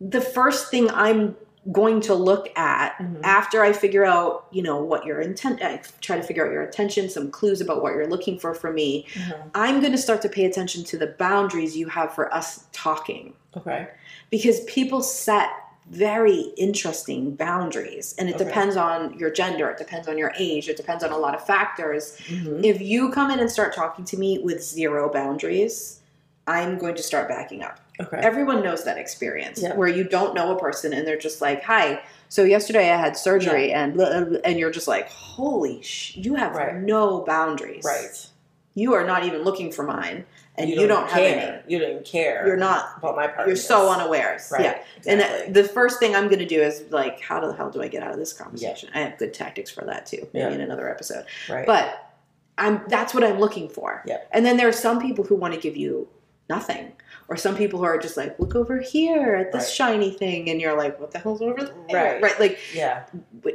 the first thing I'm going to look at Mhm. after I figure out, you know, what your intent, I try to figure out your intention, some clues about what you're looking for from me. I'm going to start to pay attention to the boundaries you have for us talking okay because people set very interesting boundaries. And it Okay. depends on your gender, it depends on your age, it depends on a lot of factors. Mhm. If you come in and start talking to me with zero boundaries, I'm going to start backing up. Okay. Everyone knows that experience Yeah. where you don't know a person and they're just like, "Hi, so yesterday I had surgery," and blah, blah, blah," and you're just like, "Holy sh! You have Right. no boundaries. right. You are not even looking for mine, and you, don't, have care. any. You don't even care. You're not. about my part. You're so unaware. Right. Yeah. And Exactly. uh, the first thing I'm going to do is like, how the hell do I get out of this conversation? I have good tactics for that too. Maybe in another episode. right. But I'm that's what I'm looking for. Yeah. And then there are some people who want to give you nothing. Or some people who are just like, look over here at this Right. shiny thing, and you're like, what the hell's over there? Right. Right. Like yeah.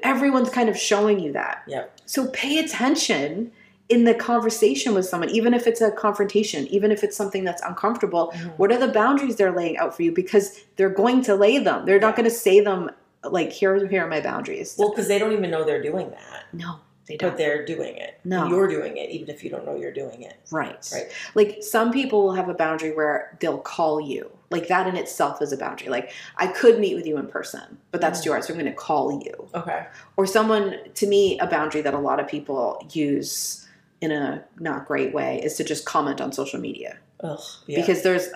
everyone's kind of showing you that. Yeah. So pay attention in the conversation with someone, even if it's a confrontation, even if it's something that's uncomfortable. Mhm. What are the boundaries they're laying out for you? Because they're going to lay them. They're not going to say them like, here, here are my boundaries. Well, because they don't even know they're doing that, no, they but don't. they're doing it. No. you're doing it, even if you don't know you're doing it. Right. Right. Like some people will have a boundary where they'll call you. Like that in itself is a boundary. Like I could meet with you in person, but that's Mm. too hard, so I'm going to call you. Okay. Or someone, to me, a boundary that a lot of people use in a not great way is to just comment on social media Ugh. Yeah. because there's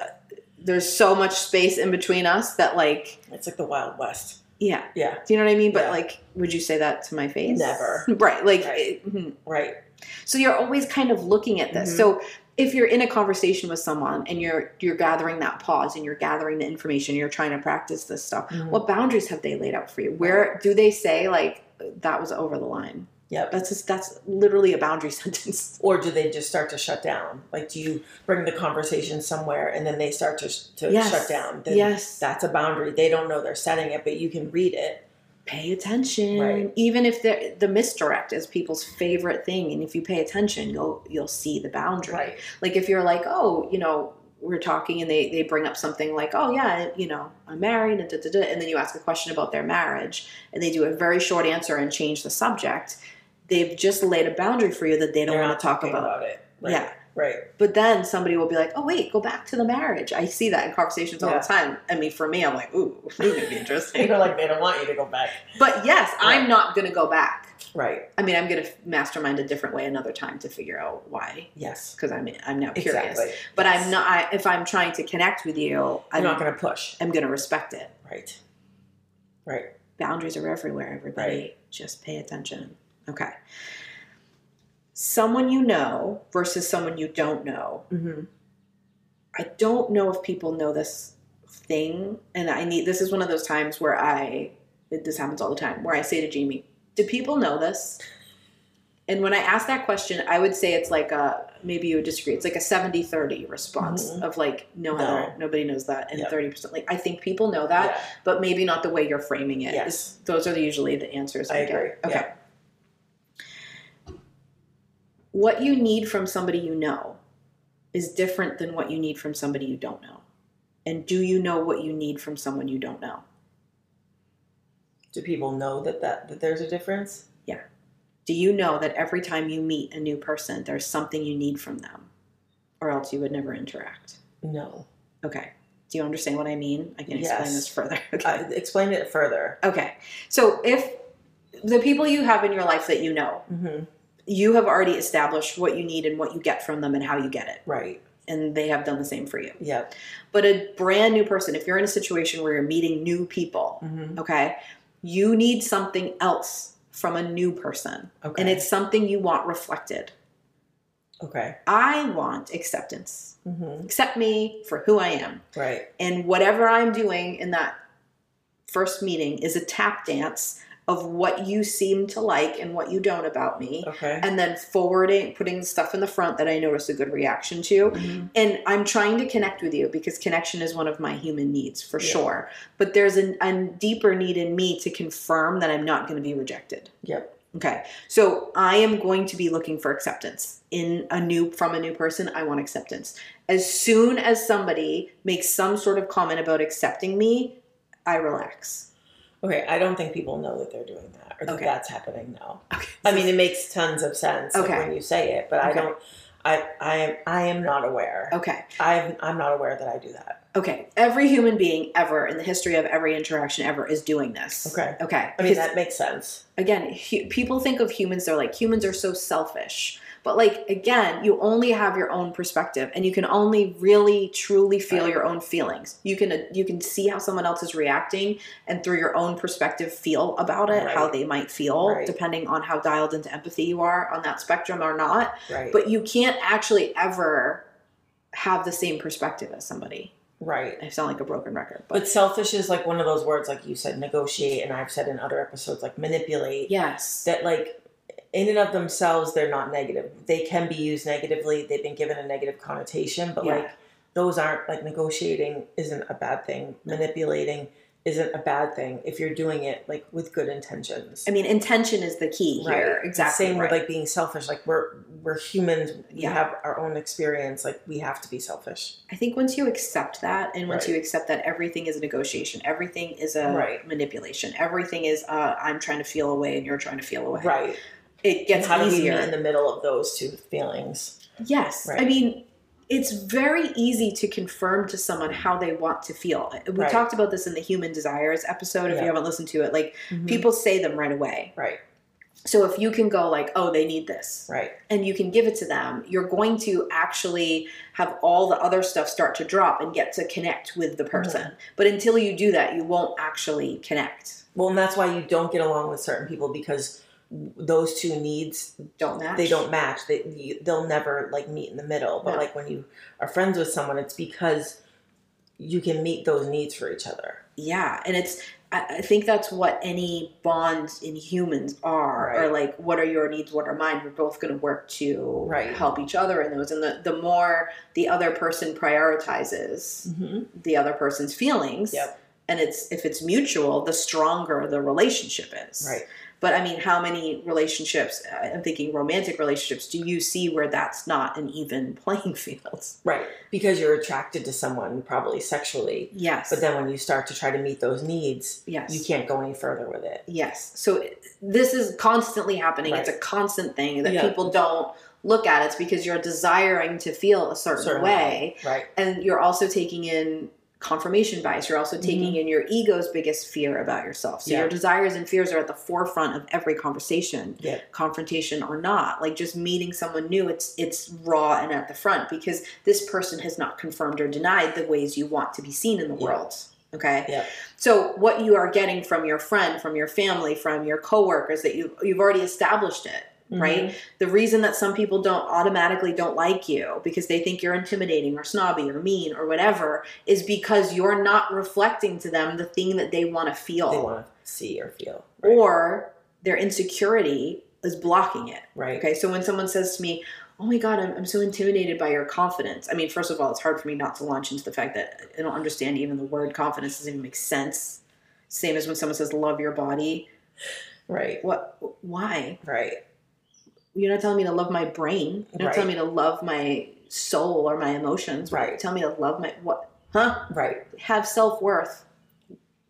there's so much space in between us that like it's like the Wild West. Yeah Yeah. do you know what i mean but Yeah. like would you say that to my face Never. (laughs) right like Right. it- mhm. Right. so you're always kind of looking at this Mhm. so if you're in a conversation with someone and you're you're gathering that pause and you're gathering the information you're trying to practice this stuff Mhm. what boundaries have they laid out for you where do they say like that was over the line Yep. that's just that's literally a boundary (laughs) sentence Or do they just start to shut down? Like, do you bring the conversation somewhere and then they start to, to Yes. shut down? Then yes That's a boundary. They don't know they're setting it, but you can read it. pay attention Right. even if the the misdirect is people's favorite thing and if you pay attention you'll you'll see the boundary Right. like if you're like oh you know we're talking and they they bring up something like oh yeah you know i'm married and, da, da, da, and then you ask a question about their marriage and they do a very short answer and change the subject they've just laid a boundary for you that they don't want to talk talking about, it. Right. yeah Right. but then somebody will be like oh wait go back to the marriage i see that in conversations all Yeah. the time i mean for me i'm like ooh this is gonna be interesting (laughs) You're like, they don't want you to go back. but yes i'm not gonna go back Right. I mean, I'm going to mastermind a different way another time to figure out why, Yes. because I'm I'm now curious. Exactly. But Yes. I'm not. I, if I'm trying to connect with you, You're I'm not going to push. I'm going to respect it. Right. Right. Boundaries are everywhere. Everybody, Right. just pay attention. Okay. Someone you know versus someone you don't know. Mm-hmm. I don't know if people know this thing, and I need. This is one of those times where I. This happens all the time. Where I say to Jamie, "Do people know this?" And when I ask that question, I would say it's like a maybe you would disagree. It's like a 70-30 response Mhm. of like, no, No. Nobody knows that, and Yep. thirty percent like I think people know that, Yeah. but maybe not the way you're framing it. Yes. those are usually the answers. I get. agree. Okay. What you need from somebody you know is different than what you need from somebody you don't know. And do you know what you need from someone you don't know? Do people know that, that that there's a difference? Yeah. Do you know that every time you meet a new person, there's something you need from them, or else you would never interact? No. Okay. Do you understand what I mean? I can Yes. explain this further. (laughs) Okay. Uh, explain it further. okay. So if the people you have in your life that you know, Mm-hmm. You have already established what you need and what you get from them and how you get it. Right. And they have done the same for you. Yep. But a brand new person, if you're in a situation where you're meeting new people, Mm-hmm. okay, you need something else from a new person. Okay. And it's something you want reflected. okay. I want acceptance. Mm-hmm. Accept me for who I am. Right. And whatever I'm doing in that first meeting is a tap dance of what you seem to like and what you don't about me. Okay. And then forwarding, putting stuff in the front that I notice a good reaction to. Mhm. And I'm trying to connect with you because connection is one of my human needs for Yeah. sure. But there's a, a deeper need in me to confirm that I'm not going to be rejected. Yep. Okay. So I am going to be looking for acceptance in a new from a new person. I want acceptance. As soon as somebody makes some sort of comment about accepting me, I relax. Okay. I don't think people know that they're doing that or that Okay. that's happening now. Okay. I mean, it makes tons of sense Okay. when you say it, but I don't. I I am I am not aware. okay. I'm I'm not aware that I do that. Okay, every human being ever in the history of every interaction ever is doing this. Okay. Okay. I mean, that makes sense. again, hu- people think of humans, they're like, humans are so selfish. But, like, again, you only have your own perspective and you can only really, truly feel Right. your own feelings. You can, uh, you can see how someone else is reacting and through your own perspective feel about it, how they might feel, Right. depending on how dialed into empathy you are on that spectrum or not. Right. But you can't actually ever have the same perspective as somebody. right. I sound like a broken record, but But selfish is like one of those words, like you said, negotiate, and I've said in other episodes, like manipulate. yes. That like in and of themselves, they're not negative. They can be used negatively. They've been given a negative connotation, but Yeah. like those aren't like negotiating isn't a bad thing. Manipulating isn't a bad thing if you're doing it like with good intentions. I mean, intention is the key here. Exactly. Same right. with like being selfish. Like we're we're humans. We Yeah. have our own experience. Like we have to be selfish. I think once you accept that, and once Right. you accept that everything is a negotiation, everything is a Right. manipulation, everything is uh, I'm trying to feel away and you're trying to feel away. Right. It gets How do we easier. in the middle of those two feelings? yes. Right. I mean, it's very easy to confirm to someone how they want to feel. We Right. talked about this in the Human Desires episode. If Yeah. you haven't listened to it, like Mm-hmm. people say them right away. Right. So if you can go like, oh, they need this, Right. and you can give it to them, you're going to actually have all the other stuff start to drop and get to connect with the person. Mm-hmm. But until you do that, you won't actually connect. Well, and that's why you don't get along with certain people because those two needs Don't match. they don't match. They they'll never like meet in the middle. But No. like when you are friends with someone, it's because you can meet those needs for each other. Yeah, and it's. I I think that's what any bonds in humans are, or like, what are your needs, what are mine? We're both going to work to Right. help each other in those. And the, the more the other person prioritizes Mm-hmm. the other person's feelings, Yep. and it's if it's mutual, the stronger the relationship is. Right. But I mean, how many relationships, uh, I'm thinking romantic relationships, do you see where that's not an even (laughs) playing field? Right. Because you're attracted to someone probably sexually, Yes. but then when you start to try to meet those needs, yes. you can't go any further with it. Yes. So this is constantly happening. It's a constant thing that Yeah. people don't look at. It's because you're desiring to feel a certain, Certain way. Right. And you're also taking in confirmation bias. You're also taking in your ego's biggest fear about yourself. So Mm-hmm. Yeah. your desires and fears are at the forefront of every conversation. Yeah. Confrontation or not. Like just meeting someone new, it's it's raw and at the front because this person has not confirmed or denied the ways you want to be seen in the Yeah. world. Okay. Yeah. So what you are getting from your friend, from your family, from your coworkers that you you've already established it, right? Mm-hmm. The reason that some people don't automatically don't like you because they think you're intimidating or snobby or mean or whatever is because you're not reflecting to them the thing that they want to feel They want to see or feel. Right. or their insecurity is blocking it. right. Okay, so when someone says to me, "Oh my God, I'm, I'm so intimidated by your confidence," I mean, first of all, it's hard for me not to launch into the fact that I don't understand even the word confidence doesn't even make sense. Same as when someone says "love your body." Right. What? Why? Right. You're not telling me to love my brain. You're not Right. telling me to love my soul or my emotions. Right. You're telling me to love my what? Huh? Right. Have self worth.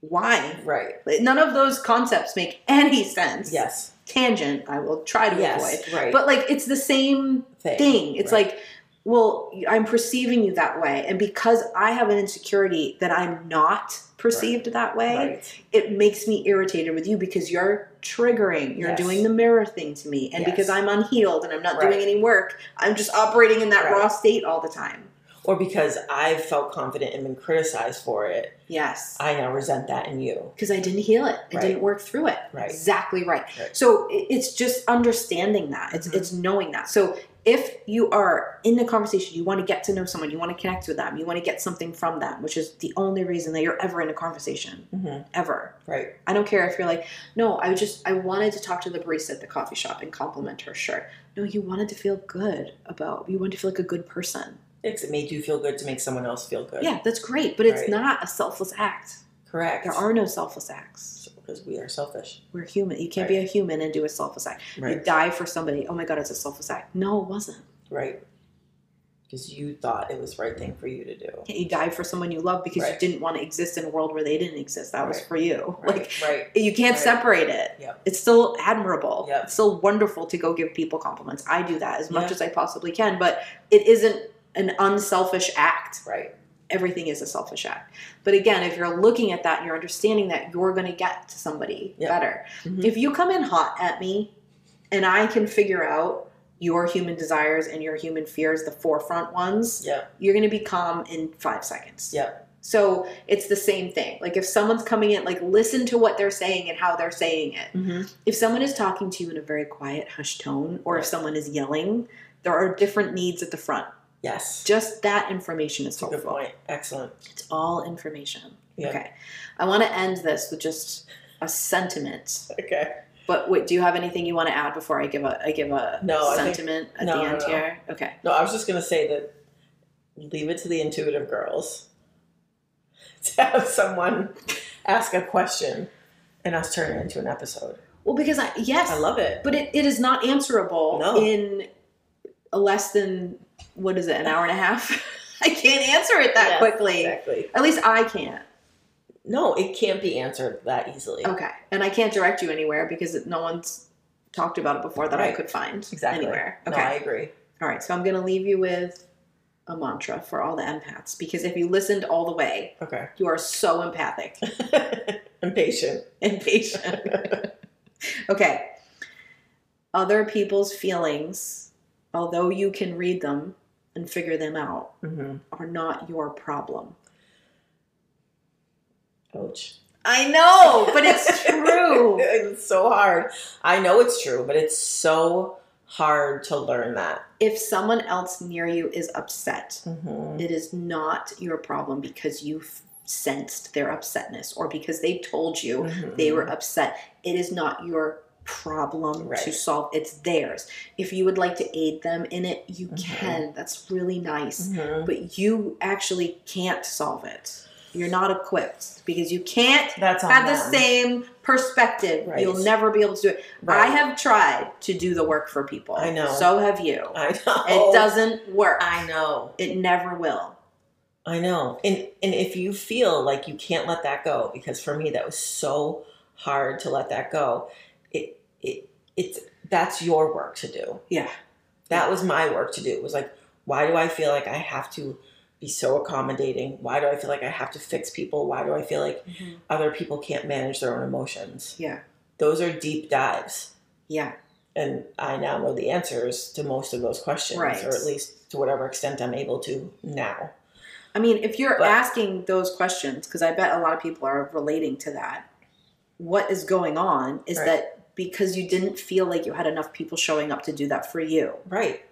Why? Right. None of those concepts make any sense. Yes. Tangent. I will try to Yes. avoid. Right. But like, it's the same thing. thing. It's Right. like, well, I'm perceiving you that way. And because I have an insecurity that I'm not perceived that way, Right. it makes me irritated with you because you're triggering. You're Yes. doing the mirror thing to me. And Yes. because I'm unhealed and I'm not Right. doing any work, I'm just operating in that Right. raw state all the time. Or because I've felt confident and been criticized for it, Yes. I now resent that in you. Because I didn't heal it. I Right. didn't work through it. Right. Exactly right. So it's just understanding that. It's Mhm. it's knowing that. So if you are in a conversation, you want to get to know someone, you want to connect with them, you want to get something from them, which is the only reason that you're ever in a conversation. Mm-hmm. Ever. Right. I don't care if you're like, no, I just I wanted to talk to the barista at the coffee shop and compliment her shirt. No, you wanted to feel good about you wanted to feel like a good person. It's, it made you feel good to make someone else feel good. Yeah, that's great, but it's Right. not a selfless act. Correct. There are no selfless acts. Because we are selfish. We're human. You can't be a human and do a selfless act. You die for somebody. Oh my god, it's a selfless act. No, it wasn't. Right. Because you thought it was the right thing for you to do. You died for someone you love because Right. you didn't want to exist in a world where they didn't exist. That was for you. Right. Like right. you can't Right. separate it. Yep. It's still admirable. Yep. It's still wonderful to go give people compliments. I do that as much as I possibly can, but it isn't an unselfish act. Right. Everything is a selfish act. But again, if you're looking at that and you're understanding that, you're going to get to somebody Yeah. better. Mhm. If you come in hot at me and I can figure out your human desires and your human fears, the forefront ones, Yeah. you're going to be calm in five seconds. Yeah. So it's the same thing. Like if someone's coming in, like listen to what they're saying and how they're saying it. Mm-hmm. If someone is talking to you in a very quiet, hushed tone, or if someone is yelling, there are different needs at the front. Yes. Just that information is a good point. Excellent. It's all information. Yeah. Okay. I want to end this with just a sentiment. Okay. But wait, do you have anything you want to add before I give a I give a No, I think- sentiment at no, the end no. here? Okay. No, I was just gonna say that leave it to the intuitive girls (laughs) to have someone ask a question and us turn it into an episode. Well, because I yes, I love it. but it, it is not answerable No. in less than what is it, an hour and a half? (laughs) I can't answer it that Yes, quickly. Exactly. At least I can't. No, it can't be answered that easily. Okay. And I can't direct you anywhere because it, no one's talked about it before that I could find Exactly. anywhere. No, Okay. I agree. All right. So I'm going to leave you with a mantra for all the empaths because if you listened all the way, Okay. you are so empathic (laughs) Impatient. impatient. (laughs) okay. Other people's feelings, although you can read them and figure them out, hmm are not your problem. Ouch. I know, but it's (laughs) true. it's so hard. I know it's true, but it's so hard to learn that. if someone else near you is upset, Mm-hmm. it is not your problem because you f- sensed their upsetness or because they told you Mm-hmm. they were upset. It is not your problem to solve. It's theirs. If you would like to aid them in it, you Mhm. can. That's really nice. Mhm. But you actually can't solve it. You're not equipped because you can't That's have the same perspective. Right. You'll never be able to do it. I have tried to do the work for people. I know. So have you. I know. It doesn't work. I know. It never will. I know. And and if you feel like you can't let that go, because for me that was so hard to let that go, it it it's that's your work to do. Yeah. That was my work to do. It was like, why do I feel like I have to be so accommodating? Why do I feel like I have to fix people? Why do I feel like mm-hmm. other people can't manage their own emotions? Yeah. Those are deep dives. Yeah. And I now know the answers to most of those questions, Right. or at least to whatever extent I'm able to now. I mean, if you're But- asking those questions, because I bet a lot of people are relating to that, what is going on is Right. that because you didn't feel like you had enough people showing up to do that for you. Right.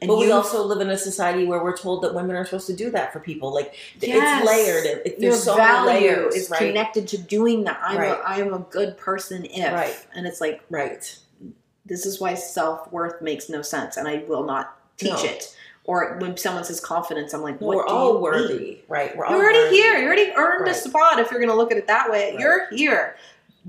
And but we also live in a society where we're told that women are supposed to do that for people. Like Yes. it's layered. It, your so value is right. connected to doing that. I'm Right. a I am a good person if Right. and it's like Right. this is why self worth makes no sense and I will not teach No. it. Or when someone says confidence, I'm like, No, what we're do all you worthy. mean? Right. We're You're already worthy. here. You already earned a spot if you're going to look at it that way. Right. You're here.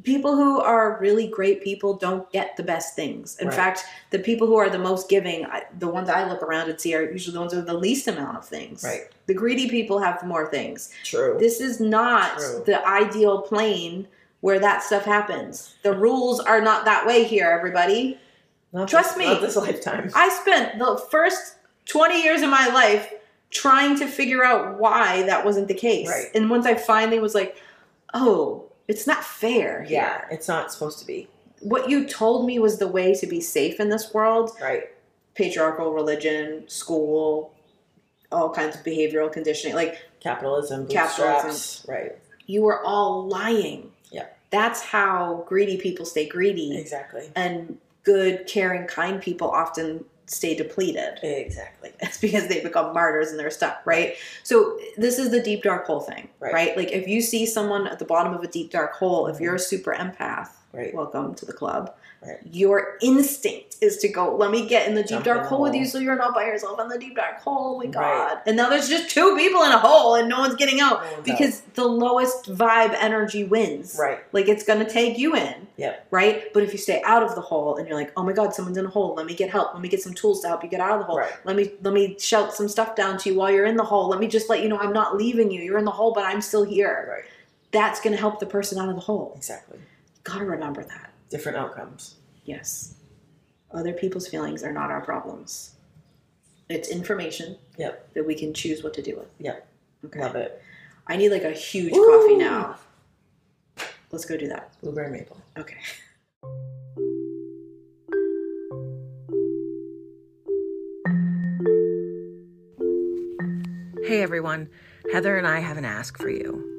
People who are really great people don't get the best things. In Right. fact, the people who are the most giving, I, the ones I look around and see are usually the ones with the least amount of things. Right. The greedy people have more things. True. This is not True. the ideal plane where that stuff happens. The rules are not that way here, everybody. Not trust this- me. Not this lifetime. I spent the first 20 years of my life trying to figure out why that wasn't the case. Right. And once I finally was like, oh, it's not fair. Yeah. here. It's not supposed to be. What you told me was the way to be safe in this world Right. patriarchal religion, school, all kinds of behavioral conditioning. Like, Capitalism. Capitalism. Right. you were all lying. Yeah. That's how greedy people stay greedy. Exactly. And good, caring, kind people often stay depleted. Exactly. it's because they become martyrs and they're stuck, right? So this is the deep dark hole thing, Right. right? Like if you see someone at the bottom of a deep dark hole, if you're a super empath, Right. welcome to the club. Right. Your instinct is to go, let me get in the deep Jump dark the hole with you so you're not by yourself in the deep dark hole. Oh my Right. god. And now there's just two people in a hole and no one's getting out No one's because the lowest vibe energy wins. Right. Like it's gonna take you in. Yep. Right? But if you stay out of the hole and you're like, oh my god, someone's in a hole, let me get help. Let me get some tools to help you get out of the hole. Right. Let me let me shout some stuff down to you while you're in the hole. Let me just let you know I'm not leaving you. You're in the hole, but I'm still here. Right. That's gonna help the person out of the hole. Exactly. Gotta remember that. Different outcomes. Yes. Other people's feelings are not our problems. It's information Yep. that we can choose what to do with. Yep. Okay. Love it. I need like a huge Ooh. coffee now. Let's go do that. Blueberry maple. Okay. Hey everyone, Heather and I have an ask for you.